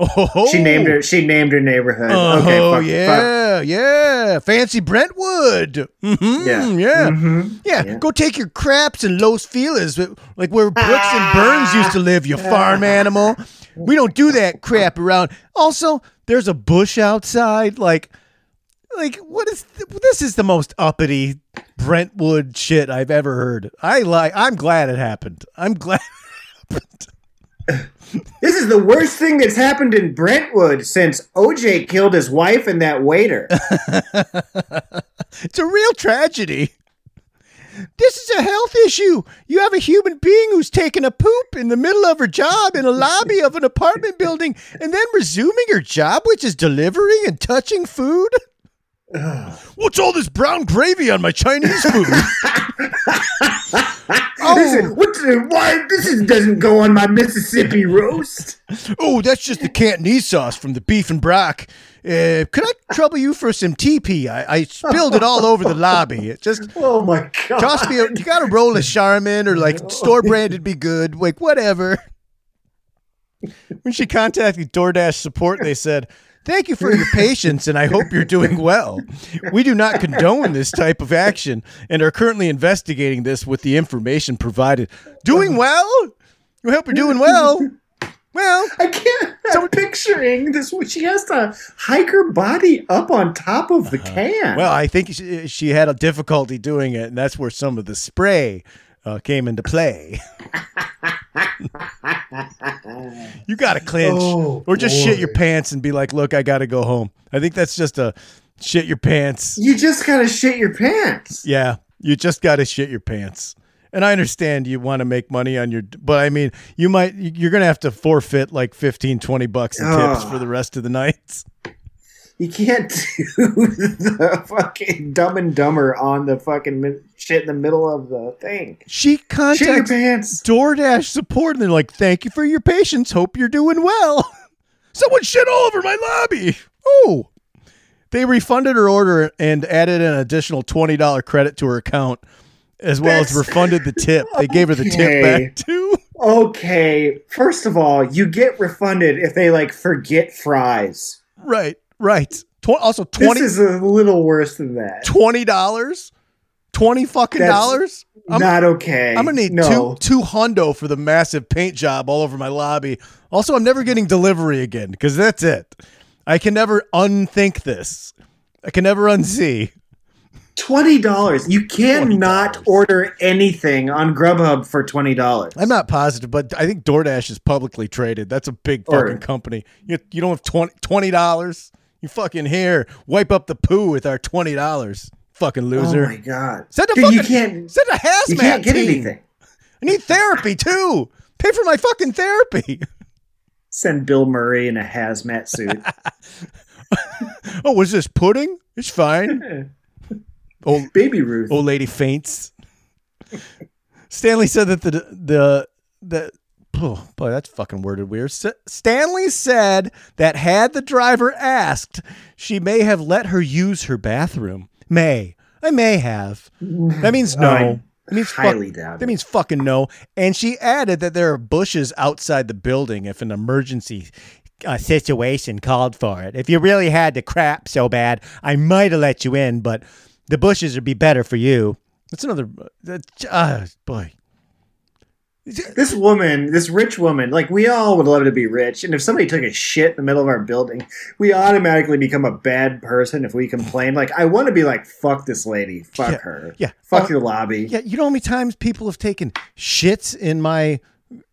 Speaker 1: Oh,
Speaker 3: She named her. She named her neighborhood.
Speaker 1: Oh
Speaker 3: okay. fuck- fuck.
Speaker 1: yeah, yeah, fancy Brentwood. hmm
Speaker 3: Yeah.
Speaker 1: yeah,
Speaker 3: Mhm.
Speaker 1: yeah.
Speaker 3: Yeah.
Speaker 1: Go take your craps and Los Feliz, like where Brooks and Burns used to live. You farm animal. We don't do that crap around. Also, there's a bush outside. Like, like what is th- this? Is the most uppity Brentwood shit I've ever heard. I like. I'm glad it happened. I'm glad.
Speaker 3: This is the worst thing that's happened in Brentwood since OJ killed his wife and that waiter.
Speaker 1: It's a real tragedy. This is a health issue. You have a human being who's taking a poop in the middle of her job in a lobby of an apartment building and then resuming her job, which is delivering and touching food. What's all this brown gravy on my Chinese food?
Speaker 3: This is, what why this is, doesn't go on my Mississippi roast?
Speaker 1: oh, that's just the Cantonese sauce from the beef and brock. Uh, could I trouble you for some TP? I, I spilled it all over the lobby. It just
Speaker 3: Oh my god!
Speaker 1: Toss me. A, you got to roll a Charmin or like store branded be good. Like whatever. When she contacted DoorDash support, they said, "Thank you for your patience, and I hope you're doing well. We do not condone this type of action and are currently investigating this with the information provided. Doing well? We hope you're doing well. Well,
Speaker 3: I can't. So I'm picturing this. She has to hike her body up on top of the can.
Speaker 1: Uh-huh. well, I think she, she had a difficulty doing it, and that's where some of the spray uh, came into play. you got to clinch,
Speaker 3: Oh,
Speaker 1: or just shit your pants and be like, "Look, I got to go home." I think that's just a shit your pants.
Speaker 3: you just gotta shit your pants.
Speaker 1: Yeah, you just got to shit your pants. And I understand you want to make money on your, but I mean, you might, you're going to have to forfeit like 15, 20 bucks in tips for the rest of the night.
Speaker 3: You can't do the fucking dumb and dumber on the fucking shit in the middle of the thing.
Speaker 1: She contacts. DoorDash support and they're like, thank you for your patience. Hope you're doing well. Someone shit all over my lobby. Oh. They refunded her order and added an additional $20 credit to her account, as well as refunded the tip. They gave her the tip back too.
Speaker 3: Okay, first of all, you get refunded if they like forget fries.
Speaker 1: Right, right. Tw- also,
Speaker 3: This
Speaker 1: 20
Speaker 3: is a little worse than that.
Speaker 1: twenty dollars, twenty fucking
Speaker 3: That's
Speaker 1: dollars. I'm,
Speaker 3: Not okay.
Speaker 1: I'm gonna need
Speaker 3: no.
Speaker 1: two two hundo for the massive paint job all over my lobby. Also, I'm never getting delivery again because that's it. I can never unthink this. I can never unsee.
Speaker 3: Twenty dollars. You cannot
Speaker 1: $20.
Speaker 3: order anything on Grubhub for twenty dollars.
Speaker 1: I'm not positive, but I think DoorDash is publicly traded. That's a big
Speaker 3: Or-
Speaker 1: fucking company. You, you don't have 20 dollars. You fucking here wipe up the poo with our twenty dollars. Fucking
Speaker 3: oh
Speaker 1: loser.
Speaker 3: Oh my god.
Speaker 1: Send a
Speaker 3: Dude,
Speaker 1: fucking
Speaker 3: you can't.
Speaker 1: send a hazmat
Speaker 3: You can't get
Speaker 1: team.
Speaker 3: anything.
Speaker 1: I need therapy too. Pay for my fucking therapy.
Speaker 3: Send Bill Murray in a hazmat suit.
Speaker 1: Oh, was this pudding? It's fine. Old
Speaker 3: Baby Ruth.
Speaker 1: old lady faints. Stanley said that the the the oh, boy that's fucking worded weird. S- Stanley said that had the driver asked, she may have let her use her bathroom. May I may have. That means no. That means fuck-
Speaker 3: highly doubt
Speaker 1: That means fucking no. And she added that there are bushes outside the building if an emergency uh, situation called for it. If you really had to crap so bad, I might have let you in, but the bushes would be better for you. That's another. That, uh, boy.
Speaker 3: This woman, this rich woman, like we all would love to be rich, and if somebody took a shit in the middle of our building, we automatically become a bad person if we complain. Like I want to be like, "Fuck this lady, fuck
Speaker 1: Yeah,
Speaker 3: her,
Speaker 1: yeah.
Speaker 3: fuck
Speaker 1: Uh,
Speaker 3: your lobby."
Speaker 1: Yeah, you know how many times people have taken shits in my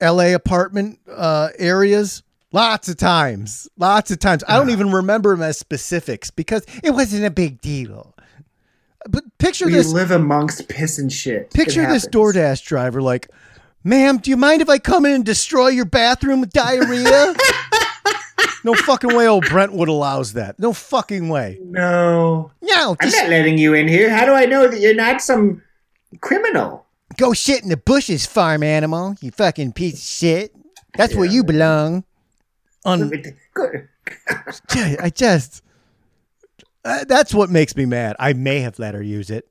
Speaker 1: LA apartment uh, areas? Lots of times. Lots of times. I don't even remember them as specifics because it wasn't a big deal. But picture
Speaker 3: We
Speaker 1: this
Speaker 3: live amongst piss and shit.
Speaker 1: Picture this. DoorDash driver like, ma'am, do you mind if I come in and destroy your bathroom with diarrhea? no fucking way old Brentwood allows that. No fucking way.
Speaker 3: No,
Speaker 1: No,
Speaker 3: I'm not letting you in here. How do I know that you're not some criminal?
Speaker 1: go shit in the bushes, farm animal. You fucking piece of shit. That's where you belong. Un-
Speaker 3: Good.
Speaker 1: I just uh, that's what makes me mad. I may have let her use it.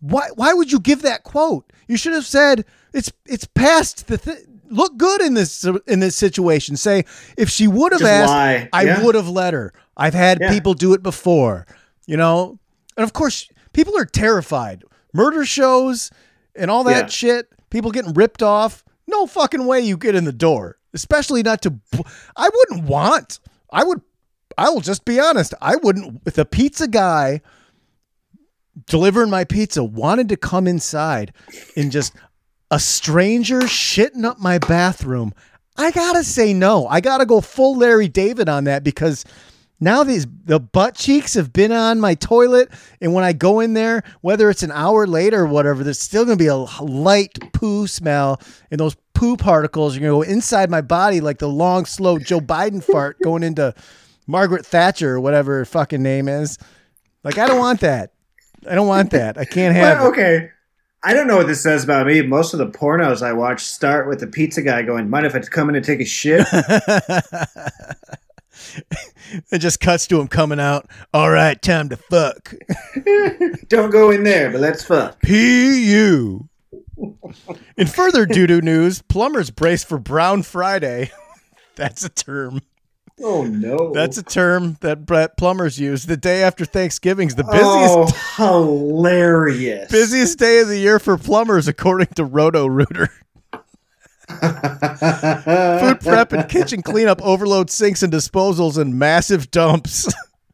Speaker 1: Why? Why would you give that quote? You should have said it's it's past the th- look good in this in this situation. Say if she would have asked,
Speaker 3: lie.
Speaker 1: I
Speaker 3: Yeah.
Speaker 1: would have let her. I've had
Speaker 3: Yeah.
Speaker 1: people do it before, you know, and of course people are terrified. Murder shows and all that
Speaker 3: Yeah.
Speaker 1: shit. People getting ripped off. No fucking way you get in the door, especially not to. I wouldn't want. I would. I will just be honest. I wouldn't. If the pizza guy delivering my pizza wanted to come inside and just a stranger shitting up my bathroom, I gotta say no. I gotta go full Larry David on that because now these the butt cheeks have been on my toilet, and when I go in there, whether it's an hour later or whatever, there's still gonna be a light poo smell, and those poo particles are gonna go inside my body like the long, slow Joe Biden fart going into Margaret Thatcher or whatever her fucking name is. Like I don't want that. I don't want that. I can't have
Speaker 3: Well,
Speaker 1: it.
Speaker 3: okay. I don't know what this says about me. Most of the pornos I watch start with the pizza guy going, "Mind if I come in and take a shit?"
Speaker 1: it just cuts to him coming out. All right, time to fuck.
Speaker 3: don't go in there, but let's fuck.
Speaker 1: P.U. In further doo doo news, plumbers brace for Brown Friday. That's a term.
Speaker 3: Oh no,
Speaker 1: That's a term that Brett plumbers use. The day after Thanksgiving's the
Speaker 3: oh
Speaker 1: busiest
Speaker 3: hilarious.
Speaker 1: busiest day of the year for plumbers, according to Roto Rooter. Food prep and kitchen cleanup overload sinks and disposals and massive dumps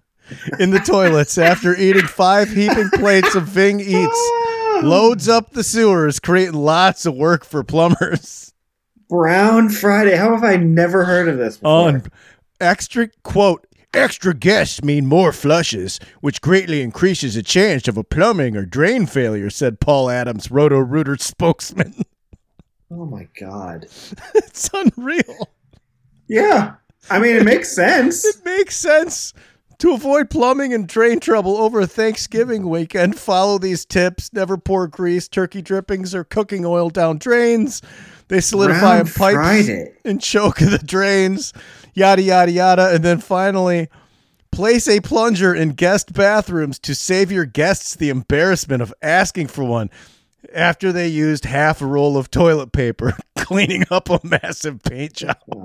Speaker 1: in the toilets after eating five heaping plates of Ving Eats. Loads up the sewers, creating lots of work for plumbers.
Speaker 3: Brown Friday. How have I never heard of this before?
Speaker 1: On extra quote, extra guests mean more flushes, which greatly increases the chance of a plumbing or drain failure, said Paul Adams, Roto Rooter spokesman.
Speaker 3: oh my god.
Speaker 1: it's unreal.
Speaker 3: Yeah. I mean, it makes sense.
Speaker 1: It makes sense. To avoid plumbing and drain trouble over Thanksgiving weekend, follow these tips. Never pour grease, turkey drippings, or cooking oil down drains. They solidify in pipes
Speaker 3: Friday.
Speaker 1: and choke the drains. Yada, yada, yada. And then finally, place a plunger in guest bathrooms to save your guests the embarrassment of asking for one after they used half a roll of toilet paper cleaning up a massive paint job.
Speaker 3: Oh,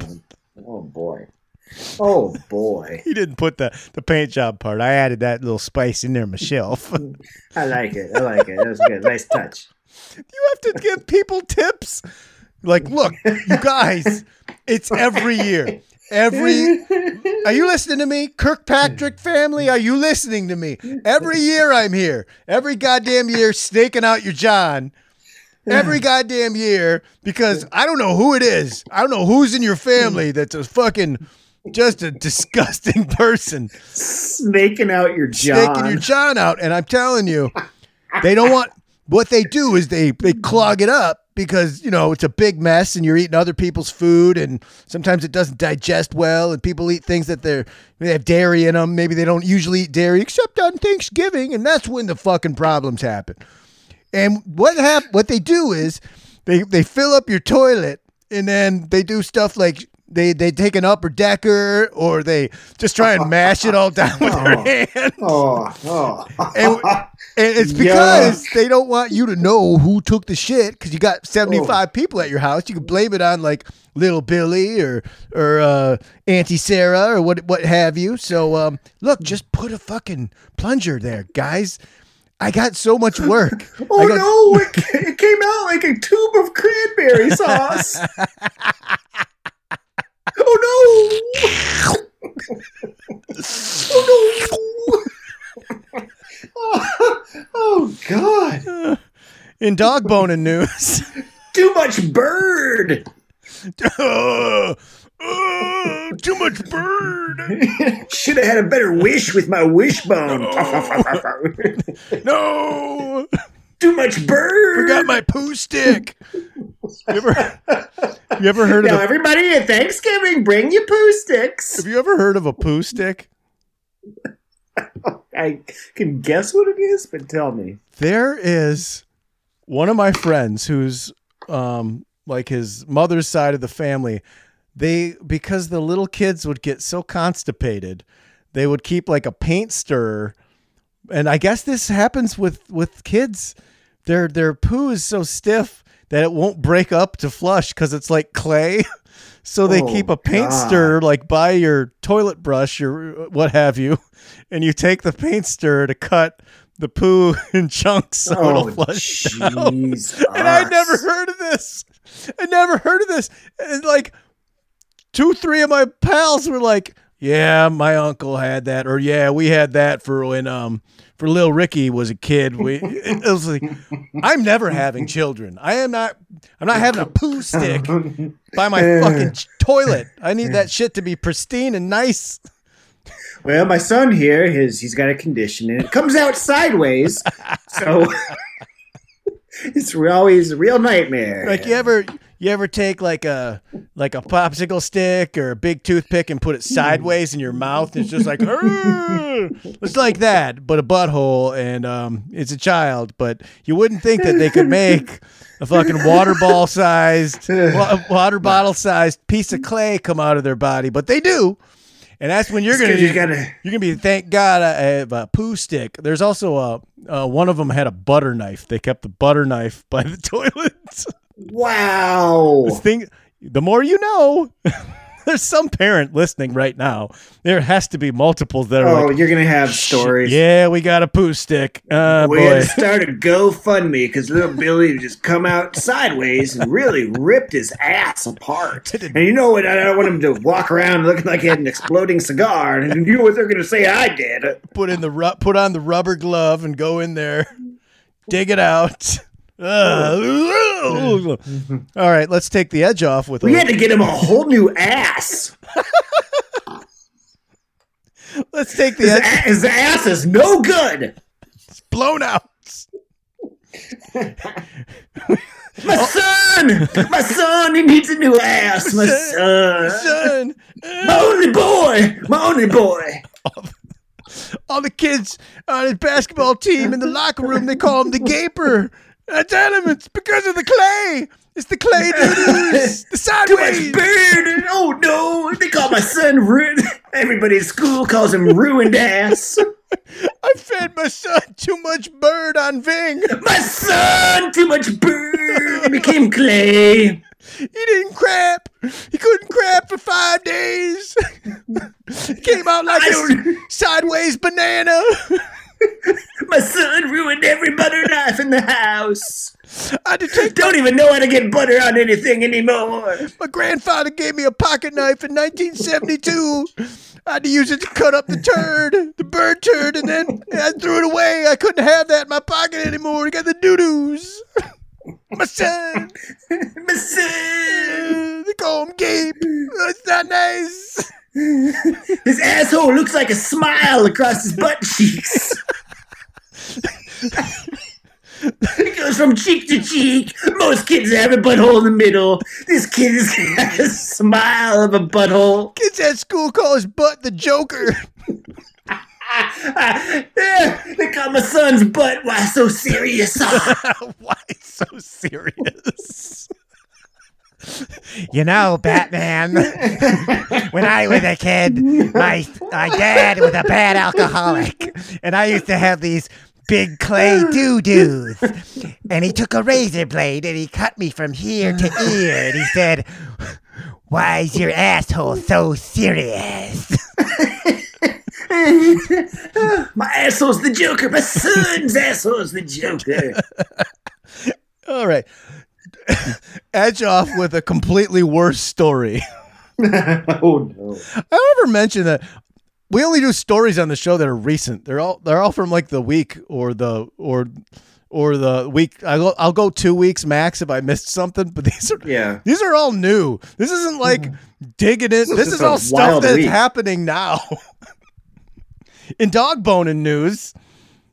Speaker 3: oh boy. Oh boy.
Speaker 1: He didn't put the, the paint job part. I added that little spice in there myself.
Speaker 3: I like it. I like it. That was good. Nice touch.
Speaker 1: You have to give people tips. Like, look, you guys, it's every year. Every Are you listening to me? Kirkpatrick family, are you listening to me? Every year I'm here. Every goddamn year snaking out your John. Every goddamn year because I don't know who it is. I don't know who's in your family that's a fucking just a disgusting person.
Speaker 3: Snaking out your John.
Speaker 1: Snaking your John out and I'm telling you they don't want what they do is they they clog it up because you know it's a big mess and you're eating other people's food and sometimes it doesn't digest well and people eat things that they're they have dairy in them maybe they don't usually eat dairy except on Thanksgiving and that's when the fucking problems happen. And what hap- what they do is they they fill up your toilet and then they do stuff like they they take an upper decker or they just try and mash it all down with their hand
Speaker 3: Oh, oh.
Speaker 1: and, and it's because they don't want you to know who took the shit because you got 75 people at your house. You can blame it on like little Billy or or uh, Auntie Sarah or what what have you. So um, look, just put a fucking plunger there, guys. I got so much work.
Speaker 3: Oh
Speaker 1: got-
Speaker 3: no! It, it came out like a tube of cranberry sauce. Oh no! oh no! oh, oh god!
Speaker 1: In dog boning news,
Speaker 3: Too much bird.
Speaker 1: Uh, uh, too much bird.
Speaker 3: Should have had a better wish with my wishbone.
Speaker 1: No,
Speaker 3: Too much bird.
Speaker 1: forgot my poo stick. You ever, you ever heard of
Speaker 3: now everybody at Thanksgiving, bring your poo sticks.
Speaker 1: Have you ever heard of a poo stick?
Speaker 3: I can guess what it is, but tell me.
Speaker 1: There is one of my friends who's um like his mother's side of the family. They because the little kids would get so constipated, they would keep like a paint stirrer. And I guess this happens with with kids. Their their poo is so stiff that it won't break up to flush because it's like clay. So they
Speaker 3: Oh,
Speaker 1: keep a paint
Speaker 3: God.
Speaker 1: stirrer like by your toilet brush or what have you, and you take the paint stirrer to cut the poo in chunks so
Speaker 3: oh,
Speaker 1: it'll flush down. And I never heard of this. I never heard of this. And like two, three of my pals were like, "Yeah, my uncle had that," or "Yeah, we had that for when um for little Ricky was a kid." We it was like, I'm never having children. I am not. I'm not having a poo stick by my fucking toilet. I need that shit to be pristine and nice.
Speaker 3: Well, my son here, his he's got a condition, and it comes out sideways, so it's always a real nightmare.
Speaker 1: Like you ever you ever take like a like a popsicle stick or a big toothpick and put it sideways in your mouth? It's just like "Arr!" it's like that, but a butthole and um it's a child. But you wouldn't think that they could make a fucking water ball sized wa- water bottle sized piece of clay come out of their body, but they do. And that's when you're
Speaker 3: It's
Speaker 1: gonna
Speaker 3: you gotta-
Speaker 1: you're gonna be thank God I have a poo stick. There's also a uh, one of them had a butter knife. They kept the butter knife by the toilet.
Speaker 3: Wow.
Speaker 1: This thing, the more you know. there's some parent listening right now. There has to be multiples that are
Speaker 3: Oh,
Speaker 1: like,
Speaker 3: you're gonna have stories.
Speaker 1: yeah, we got a poo stick. Uh,
Speaker 3: We
Speaker 1: boy.
Speaker 3: had to start a GoFundMe because little Billy just come out sideways and really ripped his ass apart. And you know what? I don't want him to walk around looking like he had an exploding cigar. And you know what they're going to say I did?
Speaker 1: put in the ru- put on the rubber glove and go in there, dig it out. All right, let's take the edge off with
Speaker 3: We
Speaker 1: a,
Speaker 3: had to get him a whole new ass.
Speaker 1: let's take the
Speaker 3: His,
Speaker 1: edge
Speaker 3: a- his ass is no good.
Speaker 1: It's blown out.
Speaker 3: My son, my son, he needs a new ass. My son,
Speaker 1: Son,
Speaker 3: my only boy, my only boy.
Speaker 1: all the kids on his basketball team in the locker room they call him the gaper. I tell him it's because of the clay. It's the clay doodles, the
Speaker 3: Too much
Speaker 1: sideways.
Speaker 3: beard. Oh no, they call my son ruined. Everybody at school calls him ruined ass.
Speaker 1: I fed my son too much bird on Ving.
Speaker 3: My son, too much bird. He became clay.
Speaker 1: He didn't crap. He couldn't crap for five days. he came out like a sideways banana.
Speaker 3: My son ruined every butter knife in the house.
Speaker 1: I take
Speaker 3: Don't even know how to get butter on anything anymore.
Speaker 1: my grandfather gave me a pocket knife in 1972. I had to use it to cut up the turd, the bird turd, and then I threw it away. I couldn't have that in my pocket anymore. I got the doo doos. My son.
Speaker 3: My son.
Speaker 1: They call him Gabe. That's not nice.
Speaker 3: His asshole looks like a smile across his butt cheeks. it goes from cheek to cheek. Most kids have a butthole in the middle. This kid has a smile of a butthole.
Speaker 1: Kids at school call his butt the Joker.
Speaker 3: Yeah, they call my son's butt. Why so serious?
Speaker 1: Why so serious? You know, Batman, when I was a kid, my, my dad was a bad alcoholic, and I used to have these big clay doo doos. And he took a razor blade and he cut me from here to ear, and he said, Why is your asshole so serious?
Speaker 3: my asshole's the Joker. My son's asshole's the Joker.
Speaker 1: All right. Edge off with a completely worse story.
Speaker 3: oh no.
Speaker 1: I ever mention that we only do stories on the show that are recent. They're all they're all from like the week or the or or the week. I go I'll go two weeks max if I missed something. But these are
Speaker 3: Yeah.
Speaker 1: these are all new. This isn't like digging in. This is all stuff that's
Speaker 3: week.
Speaker 1: happening now. in dog boning news.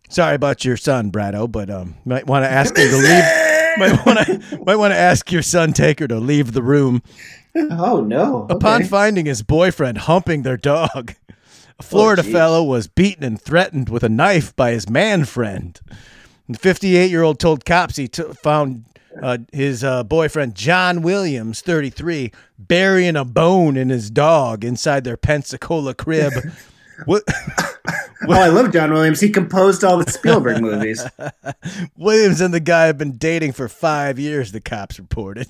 Speaker 1: Sorry about your son, Brado, but um, might want to ask him to leave. Might want to might want to ask your son Taker to leave the room.
Speaker 3: Oh no.
Speaker 1: Upon finding his boyfriend humping their dog, a Florida
Speaker 3: geez.
Speaker 1: fellow was beaten and threatened with a knife by his man friend. The 58 year old told cops he t- found uh, his uh, boyfriend, John Williams, 33, burying a bone in his dog inside their Pensacola crib. What?
Speaker 3: Oh, I love John Williams. He composed all the Spielberg movies.
Speaker 1: Williams and the guy have been dating for five years, the cops reported.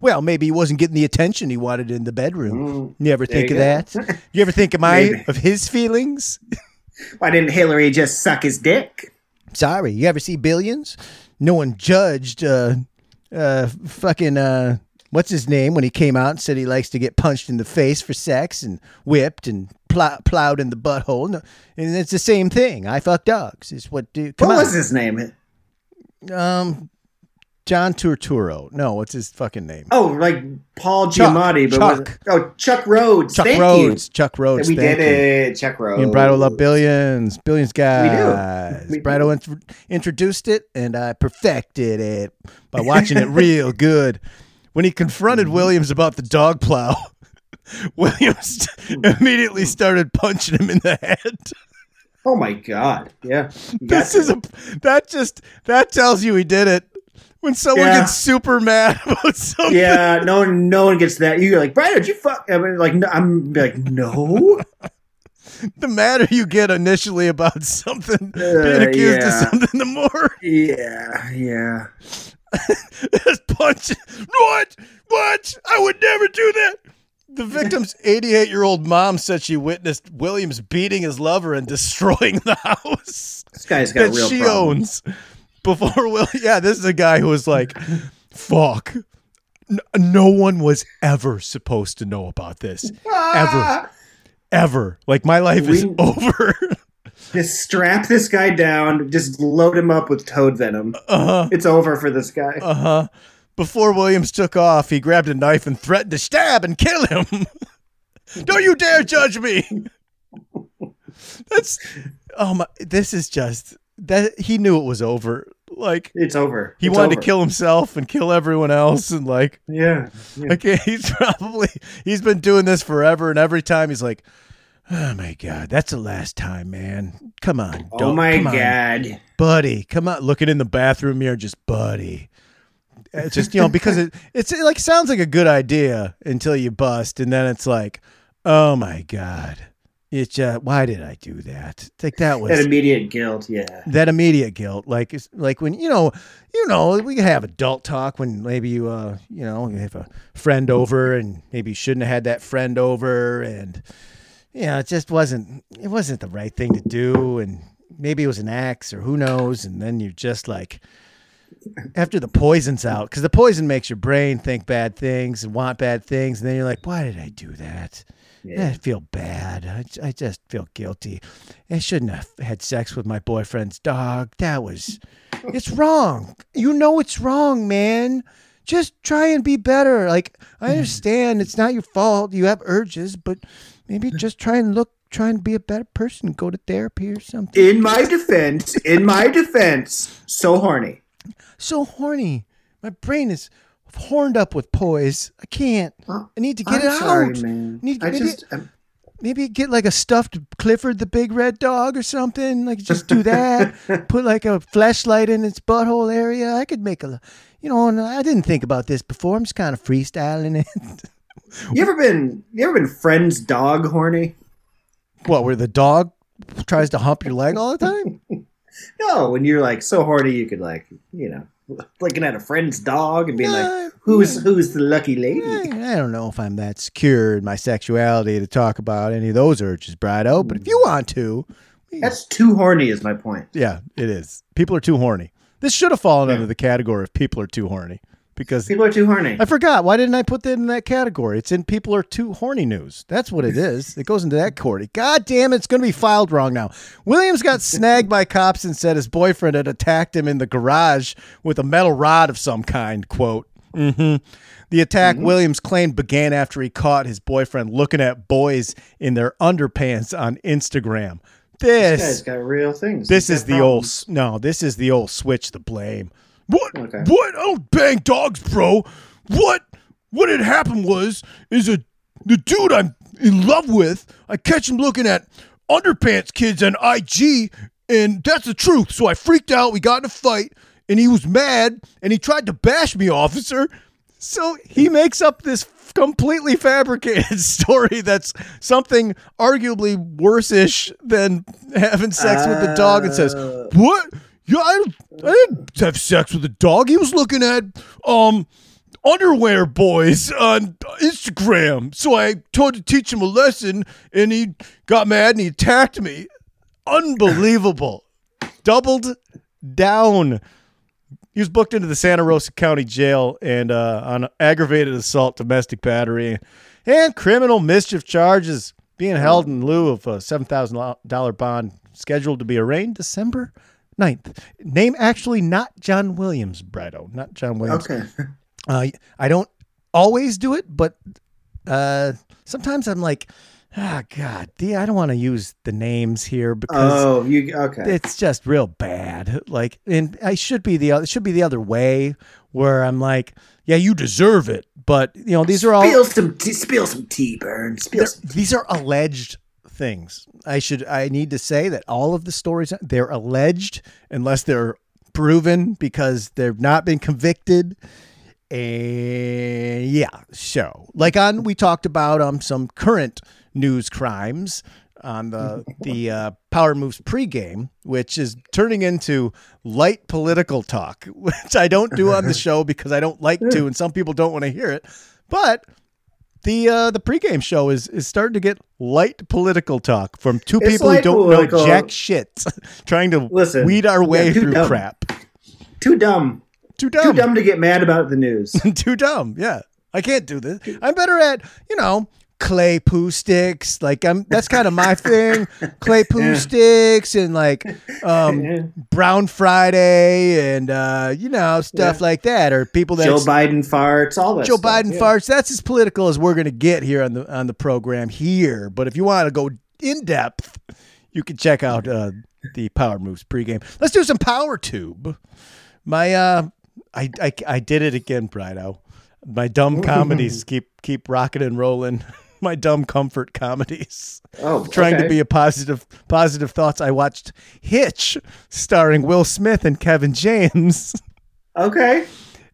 Speaker 1: Well, maybe he wasn't getting the attention he wanted in the bedroom. You ever
Speaker 3: Mm,
Speaker 1: think
Speaker 3: you
Speaker 1: of
Speaker 3: go.
Speaker 1: that? You ever think of my of his feelings?
Speaker 3: Why didn't Hillary just suck his dick?
Speaker 1: Sorry, you ever see Billions? No one judged uh uh fucking uh what's his name when he came out and said he likes to get punched in the face for sex and whipped and plow- plowed in the butthole. No, and it's the same thing. I fuck dogs. Is what do come
Speaker 3: What
Speaker 1: on.
Speaker 3: was his name?
Speaker 1: Um, John Turturro. No, what's his fucking name?
Speaker 3: Oh, like Paul
Speaker 1: Chuck.
Speaker 3: Giamatti, but
Speaker 1: Chuck.
Speaker 3: oh Chuck Rhoades.
Speaker 1: Chuck
Speaker 3: Thank
Speaker 1: Rhoades. Chuck
Speaker 3: Rhoades. We
Speaker 1: thank
Speaker 3: did
Speaker 1: you.
Speaker 3: it, Chuck
Speaker 1: Rhoades. And Brado love billions, billions guys.
Speaker 3: We do.
Speaker 1: Brado int- introduced it, and I perfected it by watching it real good. When he confronted
Speaker 3: Mm-hmm.
Speaker 1: Williams about the dog plow, Williams immediately started punching him in the head.
Speaker 3: Oh my god! Yeah,
Speaker 1: This is a that just that tells you he did it. When someone
Speaker 3: Yeah.
Speaker 1: gets super mad about something,
Speaker 3: yeah. No one, no one gets that. You're like, Brad, did you fuck? I mean, like, no, I'm like, no.
Speaker 1: the madder you get initially about something, being
Speaker 3: Uh,
Speaker 1: accused
Speaker 3: yeah.
Speaker 1: of something, the more
Speaker 3: yeah, yeah.
Speaker 1: Just punch. What? What? I would never do that. The victim's 88 year old mom said she witnessed Williams beating his lover and destroying the house
Speaker 3: This guy's got
Speaker 1: that
Speaker 3: real
Speaker 1: she
Speaker 3: problems.
Speaker 1: owns. Before Will, yeah, this is a guy who was like, "Fuck, no one was ever supposed to know about this, ever, ah. ever. Like my life is over."
Speaker 3: Just strap this guy down. Just load him up with toad venom.
Speaker 1: uh huh.
Speaker 3: It's over for this guy.
Speaker 1: Uh huh. Before Williams took off, he grabbed a knife and threatened to stab and kill him. Don't you dare judge me. That's oh my. This is just that he knew it was over. Like
Speaker 3: it's over.
Speaker 1: he
Speaker 3: It's
Speaker 1: wanted
Speaker 3: over.
Speaker 1: to kill himself and kill everyone else, and like
Speaker 3: Yeah. yeah.
Speaker 1: okay, he's probably he's been doing this forever, and every time he's like, "Oh my god, that's the last time, man. Come on,
Speaker 3: Oh my
Speaker 1: come on,
Speaker 3: god.
Speaker 1: buddy, come on." Looking in the bathroom mirror, just buddy. It's just you know because it it's it like sounds like a good idea until you bust, and then it's like, oh my god, it's just why did I do that? It's Like that was
Speaker 3: That immediate guilt. Yeah.
Speaker 1: that immediate guilt like it's like when you know you know we have adult talk when maybe you uh you know you have a friend over and maybe you shouldn't have had that friend over and you know it just wasn't it wasn't the right thing to do and maybe it was an ex or who knows and then you're just like after the poison's out because the poison makes your brain think bad things and want bad things and then you're like why did i do that
Speaker 3: Yeah.
Speaker 1: I feel bad. I, I just feel guilty. I shouldn't have had sex with my boyfriend's dog. That was, it's wrong. You know it's wrong, man. Just try and be better. Like, I mm. understand it's not your fault. You have urges, but maybe just try and look, try and be a better person. Go to therapy or something.
Speaker 3: In my defense, in my defense, so horny.
Speaker 1: So horny. My brain is horned up with poise. I can't. I need to get
Speaker 3: I'm
Speaker 1: it
Speaker 3: sorry,
Speaker 1: out.
Speaker 3: man.
Speaker 1: Need-
Speaker 3: I
Speaker 1: maybe-
Speaker 3: just I'm,
Speaker 1: maybe get like a stuffed Clifford the big red dog or something. Like just do that. Put like a flashlight in its butthole area. I could make a, you know. And I didn't think about this before. I'm just kind of freestyling it.
Speaker 3: you ever been you ever been friend's dog horny?
Speaker 1: what? Where the dog tries to hump your leg all the time?
Speaker 3: No, when you're like so horny you could like, you know, looking at a friend's dog and being
Speaker 1: Uh,
Speaker 3: like, Who's who's the lucky lady?
Speaker 1: I, I don't know if I'm that secure in my sexuality to talk about any of those urges, Brado. But if you want to,
Speaker 3: That's too horny is my point.
Speaker 1: yeah, it is. People are too horny. This should have fallen under the category of people are too horny because
Speaker 3: People are too horny.
Speaker 1: I forgot. Why didn't I put that in that category? It's in people are too horny news. That's what it is. It goes into that category. God damn it, it's going to be filed wrong now. Williams got snagged by cops and said his boyfriend had attacked him in the garage with a metal rod of some kind. Quote. hmm The attack Williams claimed began after he caught his boyfriend looking at boys in their underpants on Instagram.
Speaker 3: This
Speaker 1: This
Speaker 3: guy's got real things.
Speaker 1: this
Speaker 3: He's
Speaker 1: is the old no. This is the old switch the blame. What?
Speaker 3: Okay.
Speaker 1: What? I don't bang dogs, bro. What? What had happened was is a the dude I'm in love with. I catch him looking at underpants kids on IG, and that's the truth. So I freaked out. We got in a fight, and he was mad, and he tried to bash me, officer. So he makes up this completely fabricated story that's something arguably worse-ish than having sex with the dog and says,
Speaker 3: Uh.
Speaker 1: "What? Yeah, I, I didn't have sex with the dog. He was looking at um underwear boys on Instagram. So I told to teach him a lesson, and he got mad and he attacked me. Unbelievable. Doubled down. He was booked into the Santa Rosa County Jail and uh, on aggravated assault, domestic battery, and criminal mischief charges. Being held in lieu of a seven thousand dollar bond, scheduled to be arraigned December 9th. Name actually not John Williams, Brado, not John Williams.
Speaker 3: Okay.
Speaker 1: Uh, I don't always do it, but uh, sometimes I'm like, ah, God, the, I don't want to use the names here because
Speaker 3: Oh, you okay?
Speaker 1: it's just real bad. Like, and I should be the other, it should be the other way where I'm like, yeah, you deserve it, but you know, these are all
Speaker 3: Spill some tea, spill some tea, Burn. Spill some.
Speaker 1: these are alleged things. I should I need to say that all of the stories they're alleged unless they're proven because they've not been convicted. And yeah, so like on we talked about um some current news crimes on the the uh, Power Moves pregame, which is turning into light political talk, which I don't do on the show because I don't like to, and some people don't want to hear it. But the uh, the pregame show is is starting to get light political talk from two
Speaker 3: It's
Speaker 1: people who don't
Speaker 3: political.
Speaker 1: know jack shit, trying to
Speaker 3: Listen,
Speaker 1: weed our way
Speaker 3: yeah,
Speaker 1: through
Speaker 3: dumb.
Speaker 1: crap.
Speaker 3: Too dumb.
Speaker 1: Too dumb.
Speaker 3: Too
Speaker 1: dumb.
Speaker 3: dumb to get mad about the news.
Speaker 1: Too dumb. Yeah, I can't do this. I'm better at you know clay poo sticks. Like I'm. That's kind of my thing. Clay poo
Speaker 3: Yeah.
Speaker 1: sticks and like um,
Speaker 3: Yeah.
Speaker 1: Brown Friday and uh, you know stuff
Speaker 3: Yeah.
Speaker 1: like that, or people that
Speaker 3: Joe Biden farts, all that.
Speaker 1: Joe
Speaker 3: stuff,
Speaker 1: Biden farts. That's as political as we're going to get here on the on the program here. But if you want to go in depth, you can check out uh, the Power Moves pregame. Let's do some Power Tube. My uh, I I, I did it again, Brido. My dumb comedies keep keep rocking and rolling. My dumb comfort comedies.
Speaker 3: Oh,
Speaker 1: Trying to be a positive positive thoughts. I watched Hitch, starring Will Smith and Kevin James,
Speaker 3: okay.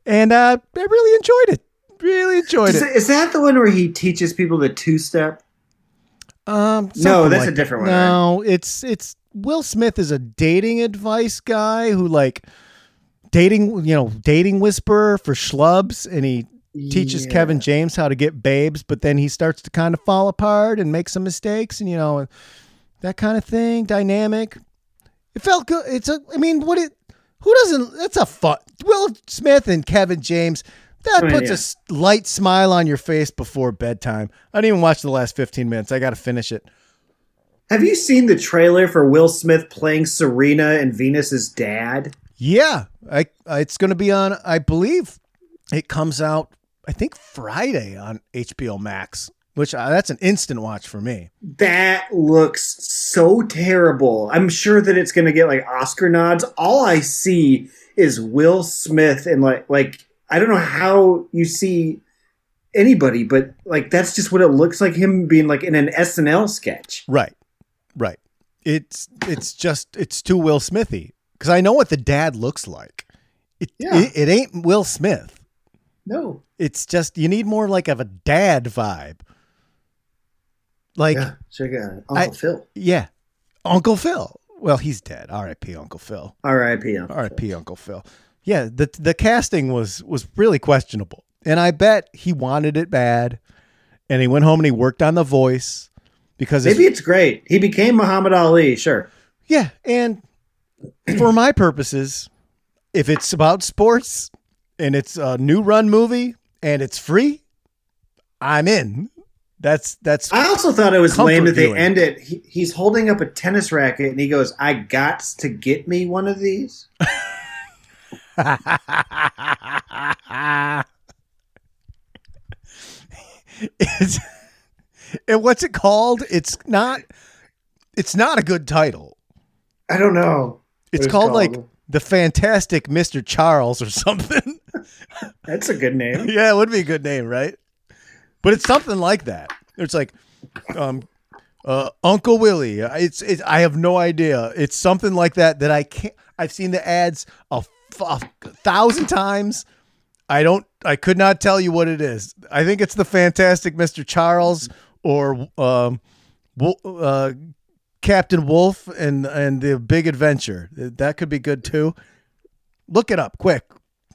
Speaker 1: and uh, I really enjoyed it. Really enjoyed
Speaker 3: Is,
Speaker 1: it.
Speaker 3: is that the one where he teaches people the two step?
Speaker 1: Um,
Speaker 3: No, that's
Speaker 1: like
Speaker 3: a different
Speaker 1: that.
Speaker 3: one,
Speaker 1: No, it's it's Will Smith is a dating advice guy who like dating, you know, dating whisperer for schlubs, and he teaches
Speaker 3: Yeah.
Speaker 1: Kevin James how to get babes, but then he starts to kind of fall apart and make some mistakes, and you know, that kind of thing. Dynamic. It felt good. It's a. I mean, what it. Who doesn't? That's a fun. Will Smith and Kevin James. That oh,
Speaker 3: I mean,
Speaker 1: puts
Speaker 3: yeah.
Speaker 1: a light smile on your face before bedtime. I didn't even watch the last 15 minutes. I got to finish it.
Speaker 3: Have you seen the trailer for Will Smith playing Serena and Venus's dad?
Speaker 1: Yeah, I, I it's going to be on. I believe it comes out. I think Friday on HBO Max, which uh, that's an instant watch for me.
Speaker 3: That looks so terrible. I'm sure that it's going to get like Oscar nods. All I see is Will Smith and like like I don't know how you see anybody, but like that's just what it looks like him being like in an SNL sketch.
Speaker 1: Right, right. It's it's just it's too Will Smithy because I know what the dad looks like. It,
Speaker 3: Yeah.
Speaker 1: it it ain't Will Smith.
Speaker 3: No.
Speaker 1: It's just you need more like of a dad vibe. Like
Speaker 3: yeah, check it out. Uncle
Speaker 1: I-
Speaker 3: Phil.
Speaker 1: yeah, Uncle Phil. Well, he's dead. R.I.P. Uncle Phil.
Speaker 3: R.I.P. Uncle Phil.
Speaker 1: R.I.P. Uncle Phil. Yeah, the the casting was was really questionable, and I bet he wanted it bad, and he went home and he worked on the voice because
Speaker 3: Maybe it's great. He became Muhammad Ali. Sure.
Speaker 1: yeah, and for my purposes, if it's about sports and it's a new run movie and it's free, I'm in. That's that's
Speaker 3: I also thought it was lame that they
Speaker 1: viewing.
Speaker 3: end it. He, he's holding up a tennis racket and he goes, "I got to get me one of these."
Speaker 1: it's, and what's it called? It's not. It's not a good title.
Speaker 3: I don't know.
Speaker 1: It's
Speaker 3: it's
Speaker 1: called, like the Fantastic Mr. Charles or something.
Speaker 3: That's a good name.
Speaker 1: yeah, it would be a good name, right? But it's something like that. It's like um, uh, Uncle Willie. It's, it's I have no idea. It's something like that that I can't. I've seen the ads a, thousand times. I don't. I could not tell you what it is. I think it's the Fantastic Mr. Charles or um, uh, Captain Wolf and and the Big Adventure. That could be good too. Look it up quick.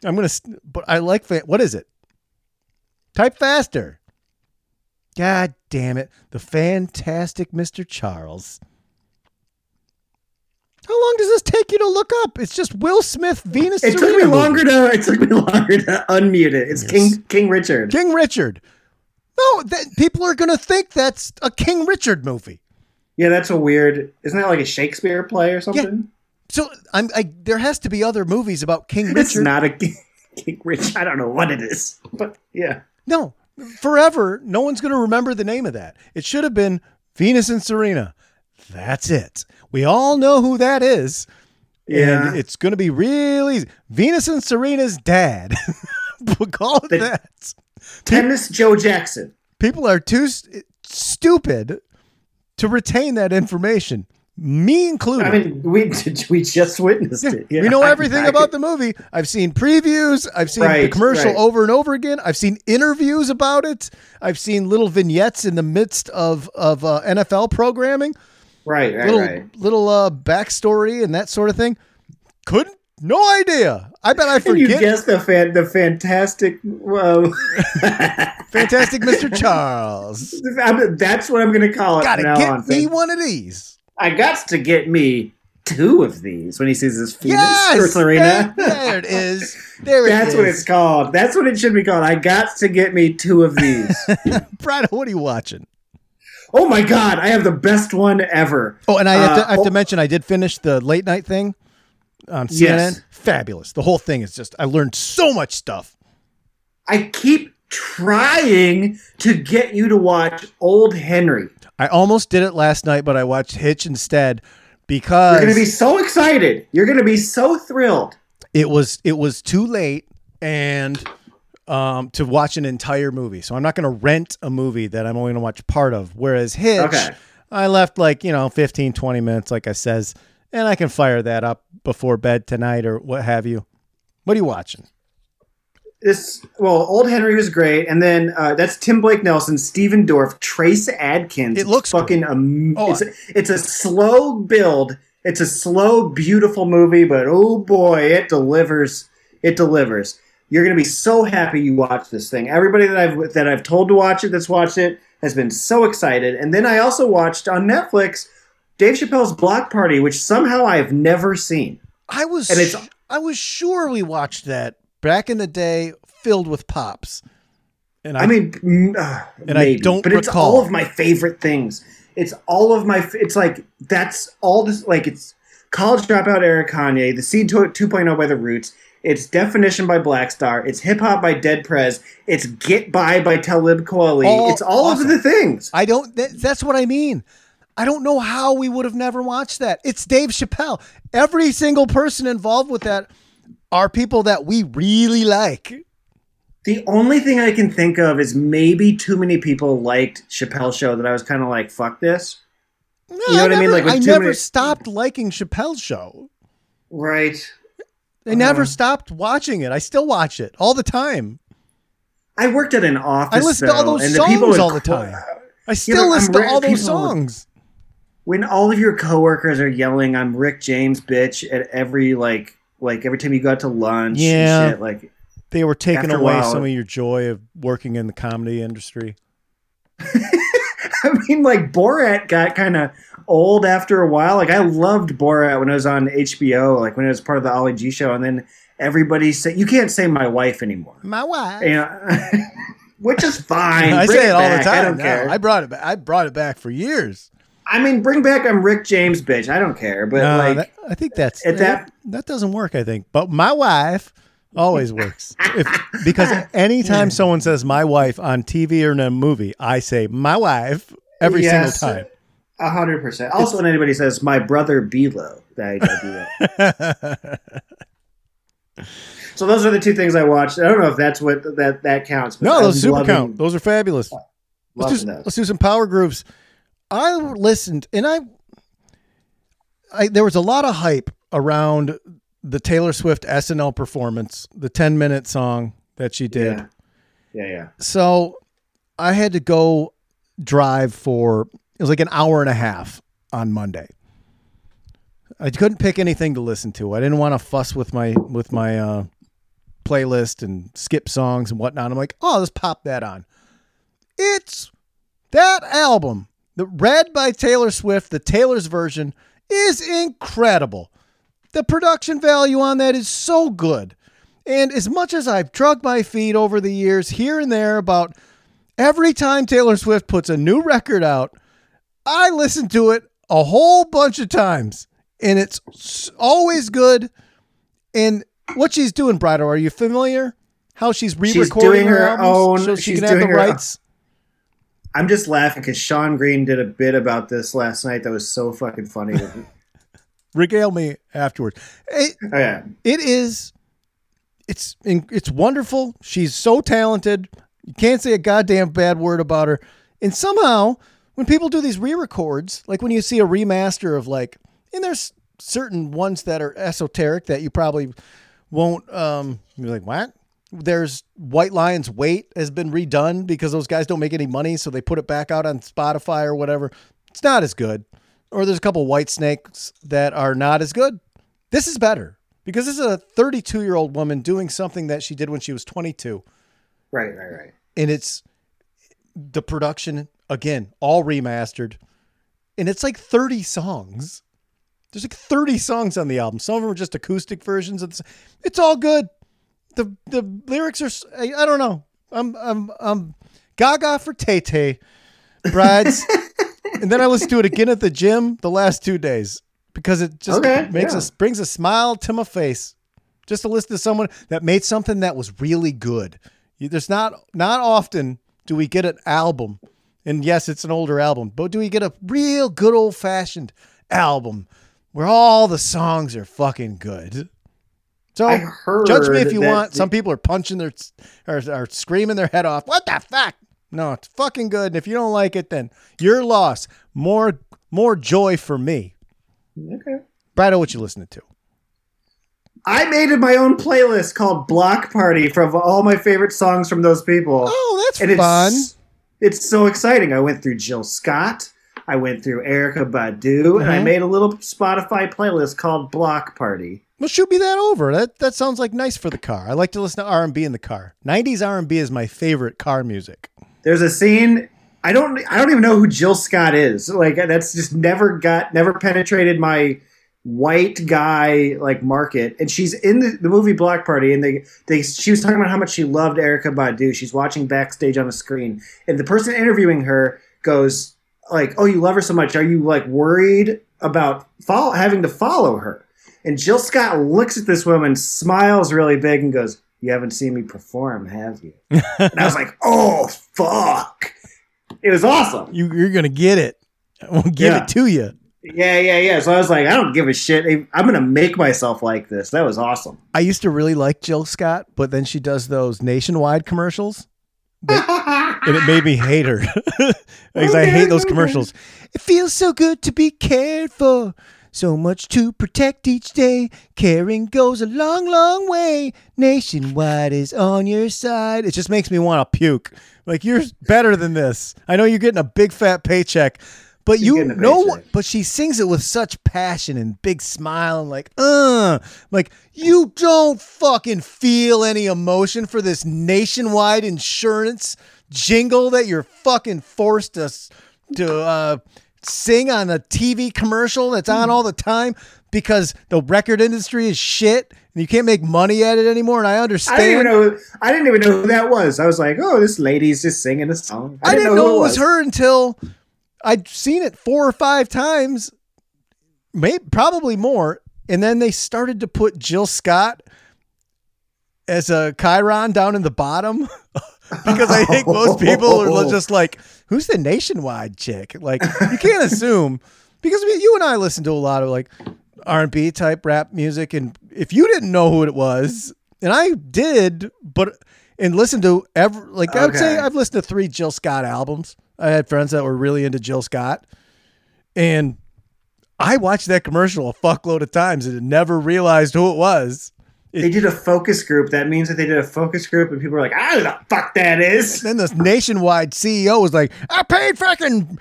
Speaker 1: I'm gonna. But I like. Fa- what is it? Type faster. God damn it! The Fantastic Mr. Charles. How long does this take you to look up? It's just Will Smith, Venus.
Speaker 3: It took me
Speaker 1: movie.
Speaker 3: longer to. It took me longer to unmute it. It's
Speaker 1: Yes.
Speaker 3: King King Richard.
Speaker 1: King Richard. No, that, people are gonna think that's a King Richard movie.
Speaker 3: Yeah, that's a weird. Isn't that like a Shakespeare play or something?
Speaker 1: So I'm. I, there has to be other movies about King Richard.
Speaker 3: It's not a King, King Richard. I don't know what it is, but yeah.
Speaker 1: No, forever, no one's going to remember the name of that. It should have been Venus and Serena. That's it. We all know who that is.
Speaker 3: Yeah.
Speaker 1: And it's going to be really. Venus and Serena's dad. we'll call it
Speaker 3: The-
Speaker 1: that.
Speaker 3: Tennis Joe Jackson.
Speaker 1: People are too st- stupid to retain that information, me included.
Speaker 3: I mean, we we just witnessed it. Yeah,
Speaker 1: we know everything
Speaker 3: I-
Speaker 1: about the movie. I've seen previews. I've seen the commercial
Speaker 3: right.
Speaker 1: over and over again. I've seen interviews about it. I've seen little vignettes in the midst of of uh, NFL programming,
Speaker 3: Right, right,
Speaker 1: little
Speaker 3: right.
Speaker 1: little uh, backstory and that sort of thing. Couldn't no idea. I bet I
Speaker 3: And you
Speaker 1: forget.
Speaker 3: guessed the fan, the fantastic. Uh,
Speaker 1: Fantastic Mr. Charles.
Speaker 3: That's what I'm going to call it.
Speaker 1: Gotta get
Speaker 3: on.
Speaker 1: me one of these.
Speaker 3: I got to get me two of these when he sees his penis.
Speaker 1: Yes,
Speaker 3: Arena.
Speaker 1: There, it is. There it
Speaker 3: That's what it's called. That's what it should be called. I got to get me two of these.
Speaker 1: Brad, what are you watching?
Speaker 3: oh my god, I have the best one ever.
Speaker 1: Oh, and I have, to,
Speaker 3: Uh,
Speaker 1: I have to
Speaker 3: oh-
Speaker 1: mention I did finish the late night thing on CNN.
Speaker 3: Yes.
Speaker 1: Fabulous. The whole thing is just I learned so much stuff.
Speaker 3: I keep trying to get you to watch Old Henry.
Speaker 1: I almost did it last night, but I watched Hitch instead because
Speaker 3: You're going to be so excited. You're going to be so thrilled.
Speaker 1: it was it was too late and um, to watch an entire movie. So I'm not going to rent a movie that I'm only going to watch part of. Whereas Hitch,
Speaker 3: Okay.
Speaker 1: I left like, you know, 15, 20 minutes, like I says, and I can fire that up before bed tonight or what have you. What are you watching?
Speaker 3: This well, Old Henry was great, and then uh, that's Tim Blake Nelson, Stephen Dorff, Trace Adkins.
Speaker 1: It looks
Speaker 3: fucking. Am-
Speaker 1: Oh,
Speaker 3: it's, a, it's a slow build. It's a slow, beautiful movie, but oh boy, it delivers. It delivers. You're gonna be so happy you watched this thing. Everybody that I've that I've told to watch it, that's watched it, has been so excited. And then I also watched on Netflix Dave Chappelle's Block Party, which somehow I've never seen.
Speaker 1: I was
Speaker 3: And it's-
Speaker 1: I was sure we watched that back in the day filled with pops. And I,
Speaker 3: I mean, uh,
Speaker 1: And I don't
Speaker 3: but it's all of my favorite things. It's all of my. It's like that's all this. Like it's college dropout era Kanye, the Seed 2.0 by the Roots. It's definition by Black Star. It's hip hop by Dead Prez. It's Get By by Talib Kweli.
Speaker 1: All
Speaker 3: it's all
Speaker 1: awesome.
Speaker 3: of the things.
Speaker 1: I don't that, that's what I mean. I don't know how we would have never watched that. It's Dave Chappelle. Every single person involved with that are people that we really like.
Speaker 3: The only thing I can think of is maybe too many people liked Chappelle's show that I was kind of like, fuck this.
Speaker 1: No,
Speaker 3: You know what I mean? Like,
Speaker 1: I never
Speaker 3: many-
Speaker 1: stopped liking Chappelle's show.
Speaker 3: Right.
Speaker 1: I never
Speaker 3: Uh-huh.
Speaker 1: stopped watching it. I still watch it all the time.
Speaker 3: I worked at an office.
Speaker 1: I listen to all those
Speaker 3: and the people
Speaker 1: songs all the time. I still
Speaker 3: I'm
Speaker 1: listen to all those
Speaker 3: people would-
Speaker 1: songs.
Speaker 3: when all of your coworkers are yelling "I'm Rick James, bitch" at every like like every time you go out to lunch,
Speaker 1: Yeah.
Speaker 3: and shit, like
Speaker 1: They were taking away
Speaker 3: while-
Speaker 1: some of your joy of working in the comedy industry.
Speaker 3: I mean, like Borat got kind of old after a while. Like I loved Borat when I was on HBO, like when it was part of the Ali G show, and then everybody said you can't say my wife anymore,
Speaker 1: My wife.
Speaker 3: you know, which is fine.
Speaker 1: I
Speaker 3: Bring
Speaker 1: say it all the time.
Speaker 3: I don't
Speaker 1: now.
Speaker 3: care.
Speaker 1: I brought it back. I brought it back for years.
Speaker 3: I mean, bring back "I'm Rick James, bitch." I don't care, but
Speaker 1: No,
Speaker 3: like.
Speaker 1: that- I think that's
Speaker 3: at that-
Speaker 1: that doesn't work. I think, but my wife always works if, because anytime someone says my wife on TV or in a movie, I say my wife every
Speaker 3: Yes.
Speaker 1: single time.
Speaker 3: A hundred percent. Also, when anybody says "my brother Bilo," I, I do that. so those are the two things I watched. I don't know if that's what that that counts. but
Speaker 1: no,
Speaker 3: I'm
Speaker 1: those super
Speaker 3: loving-
Speaker 1: count. Those are fabulous. Let's do,
Speaker 3: those.
Speaker 1: let's do some power grooves. I listened and I, I there was a lot of hype around the Taylor Swift SNL performance, the 10 minute song that she did.
Speaker 3: Yeah, yeah, yeah.
Speaker 1: So I had to go drive for it was like an hour and a half on Monday. I couldn't pick anything to listen to. I didn't want to fuss with my with my uh, playlist and skip songs and whatnot. I'm like, oh, let's pop that on. It's that album, the Red by Taylor Swift, the Taylor's version, is incredible. The production value on that is so good. And as much as I've drugged my feet over the years here and there about every time Taylor Swift puts a new record out, I listen to it a whole bunch of times. And it's always good. And what she's doing, Brido, are you familiar? How she's re-recording her,
Speaker 3: her own-
Speaker 1: so she
Speaker 3: she's
Speaker 1: can have the rights.
Speaker 3: I'm just laughing because Sean Green did a bit about this last night that was so fucking funny. oh
Speaker 1: Regale me afterwards. It,
Speaker 3: yeah,
Speaker 1: it is it's it's wonderful. She's so talented. You can't say a goddamn bad word about her. And somehow when people do these re-records like when you see a remaster of like and there's certain ones that are esoteric that you probably won't um you're like what there's white lions wait has been redone because those guys don't make any money so they put it back out on spotify or whatever it's not as good or there's a couple white snakes that are not as good this is better because this is a 32 year old woman doing something that she did when she was 22,
Speaker 3: Right, right, right.
Speaker 1: and it's the production again, all remastered, and it's like 30 songs. There's like 30 songs on the album. Some of them are just acoustic versions. It's it's all good. The the lyrics are I don't know. I'm I'm I'm gaga for Tay Tay, brides, and then I listened to it again at the gym the last two days because it just
Speaker 3: Okay,
Speaker 1: makes
Speaker 3: yeah.
Speaker 1: us brings a smile to my face just to listen to someone that made something that was really good. You- There's not not often do we get an album, and yes, it's an older album, but do we get a real good old fashioned album where all the songs are fucking good? So judge me if you want.
Speaker 3: the-
Speaker 1: Some people are punching their or are screaming their head off. What the fuck? No, it's fucking good. And if you don't like it, then your loss. More more joy for me.
Speaker 3: Okay.
Speaker 1: Brido, what you listening to?
Speaker 3: I made my own playlist called Block Party from all my favorite songs from those people.
Speaker 1: Oh, that's
Speaker 3: and
Speaker 1: fun.
Speaker 3: it's it's so exciting. I went through Jill Scott, I went through Erykah Badu, and I
Speaker 1: Mhm.
Speaker 3: made a little Spotify playlist called Block Party.
Speaker 1: Well, shoot me that over. That that sounds like nice for the car. I like to listen to R and B in the car. '90s R and B is my favorite car music.
Speaker 3: There's a scene. I don't. I don't even know who Jill Scott is. Like that's just never got, never penetrated my white guy like market. And she's in the, the movie Block Party, and they they she was talking about how much she loved Erykah Badu. She's watching backstage on the screen, and the person interviewing her goes like, "Oh, you love her so much. Are you like worried about follow, having to follow her?" And Jill Scott looks at this woman, smiles really big, and goes, "You haven't seen me perform, have you?" and I was like, "Oh fuck!" It was awesome.
Speaker 1: You, you're gonna get it. I won't give
Speaker 3: Yeah.
Speaker 1: it to you.
Speaker 3: Yeah, yeah, yeah. So I was like, I don't give a shit. I'm gonna make myself like this. That was awesome.
Speaker 1: I used to really like Jill Scott, but then she does those nationwide commercials. and it made me hate her because I hate those commercials. It feels so good to be cared for, so much to protect each day. Caring goes a long, long way. Nationwide is on your side. It just makes me want to puke. Like you're better than this. I know you're getting a big fat paycheck, but
Speaker 3: She's
Speaker 1: you know what? But she sings it with such passion and big smile and like, uh, like you don't fucking feel any emotion for this nationwide insurance jingle that you're fucking forced to to uh, sing on a TV commercial that's on hmm. all the time because the record industry is shit and you can't make money at it anymore. And I understand.
Speaker 3: I didn't even know. I didn't even know who that was. I was like, oh, this lady's just singing a song.
Speaker 1: I didn't know
Speaker 3: who
Speaker 1: it was her until I'd seen it four or five times, maybe probably more. And then they started to put Jill Scott as a Chiron down in the bottom because I think most people are just like, "Who's the nationwide chick?" Like you can't assume because I mean, you and I listen to a lot of like R and B type rap music, and if you didn't know who it was, and I did, but and listened to every like I would say I've listened to three Jill Scott albums. I had friends that were really into Jill Scott, and I watched that commercial a fuckload of times and never realized who it was.
Speaker 3: They did a focus group. That means that they did a focus group, and people were like, I don't know the fuck that is.
Speaker 1: Then the nationwide CEO was like, I paid fucking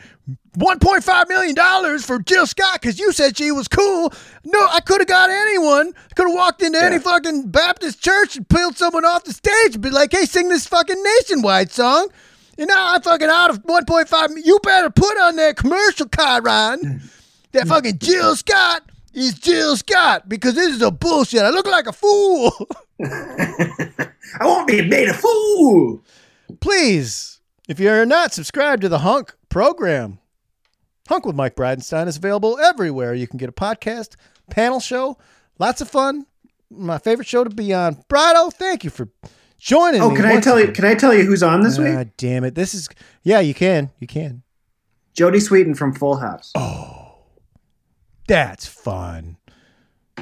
Speaker 1: $1.5 million for Jill Scott because you said she was cool. No, I could have got anyone. I could have walked into any fucking Baptist church and peeled someone off the stage and be like, hey, sing this fucking nationwide song. And now I'm fucking out of 1.5. You better put on that commercial, Chiron. That hmm. fucking Jill Scott is Jill Scott because this is a bullshit. I look like a fool.
Speaker 3: I won't be made a fool.
Speaker 1: please, if you're not subscribed to the Hunk program, Hunk with Mike Bridenstine is available everywhere. You can get a podcast, panel show, lots of fun. My favorite show to be on. Brido, thank you for joining
Speaker 3: Oh, can I tell you? Can I tell you who's on this ah, week?
Speaker 1: God damn it. This is, yeah, you can. You can.
Speaker 3: Jodie Sweetin from Full House.
Speaker 1: Oh. That's fun.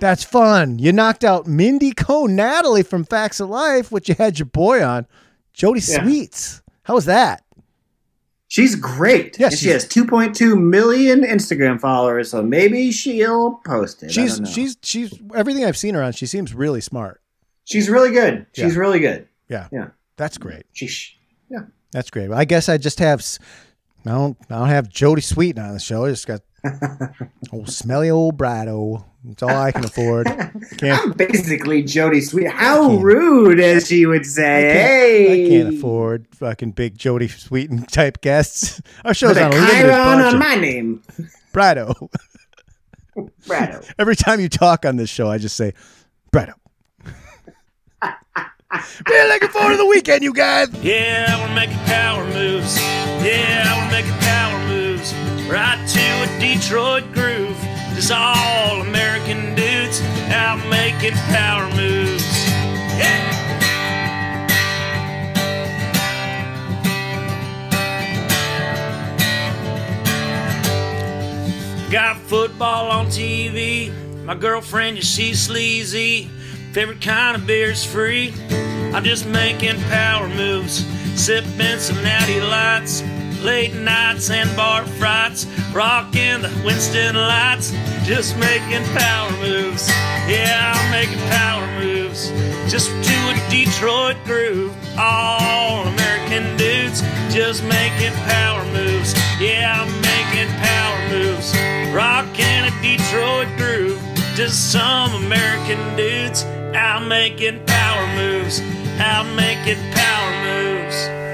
Speaker 1: That's fun. You knocked out Mindy Cohn, Natalie from Facts of Life, which you had your boy on. Jody
Speaker 3: Yeah.
Speaker 1: Sweets. How was that?
Speaker 3: She's great.
Speaker 1: Yeah,
Speaker 3: and she has 2.2 million Instagram followers, so maybe she'll post it. I
Speaker 1: She's
Speaker 3: don't know.
Speaker 1: she's she's everything I've seen her on. She seems really smart.
Speaker 3: she's really good. She's really good.
Speaker 1: Yeah,
Speaker 3: Yeah.
Speaker 1: that's great.
Speaker 3: She's
Speaker 1: That's great. I guess I just have I don't I don't have Jodie Sweetin on the show. I just got Oh, smelly old Brado. It's all I can afford. Can't,
Speaker 3: I'm basically Jody Sweet. How rude, as she would say.
Speaker 1: I can't,
Speaker 3: hey,
Speaker 1: I can't afford fucking big Jodie Sweetin type guests. Our show's
Speaker 3: Put
Speaker 1: on a limited
Speaker 3: Chiron on my name,
Speaker 1: Brado.
Speaker 3: Brado.
Speaker 1: Every time you talk on this show, I just say, Brado. We're looking forward to the weekend, you guys.
Speaker 2: Yeah, we're making power moves. Yeah, we're making power moves. Right to a Detroit groove. Just all American dudes out making power moves. Yeah. Got football on TV. My girlfriend, yeah, she's sleazy. Favorite kind of beer's free. I'm just making power moves, sipping some natty lights, late nights and bar frights, rocking the Winston lights, just making power moves. Yeah, I'm making power moves, just to a Detroit groove. All American dudes, just making power moves. Yeah, I'm making power moves, rocking a Detroit groove. Just some American dudes out making power moves, out making power moves.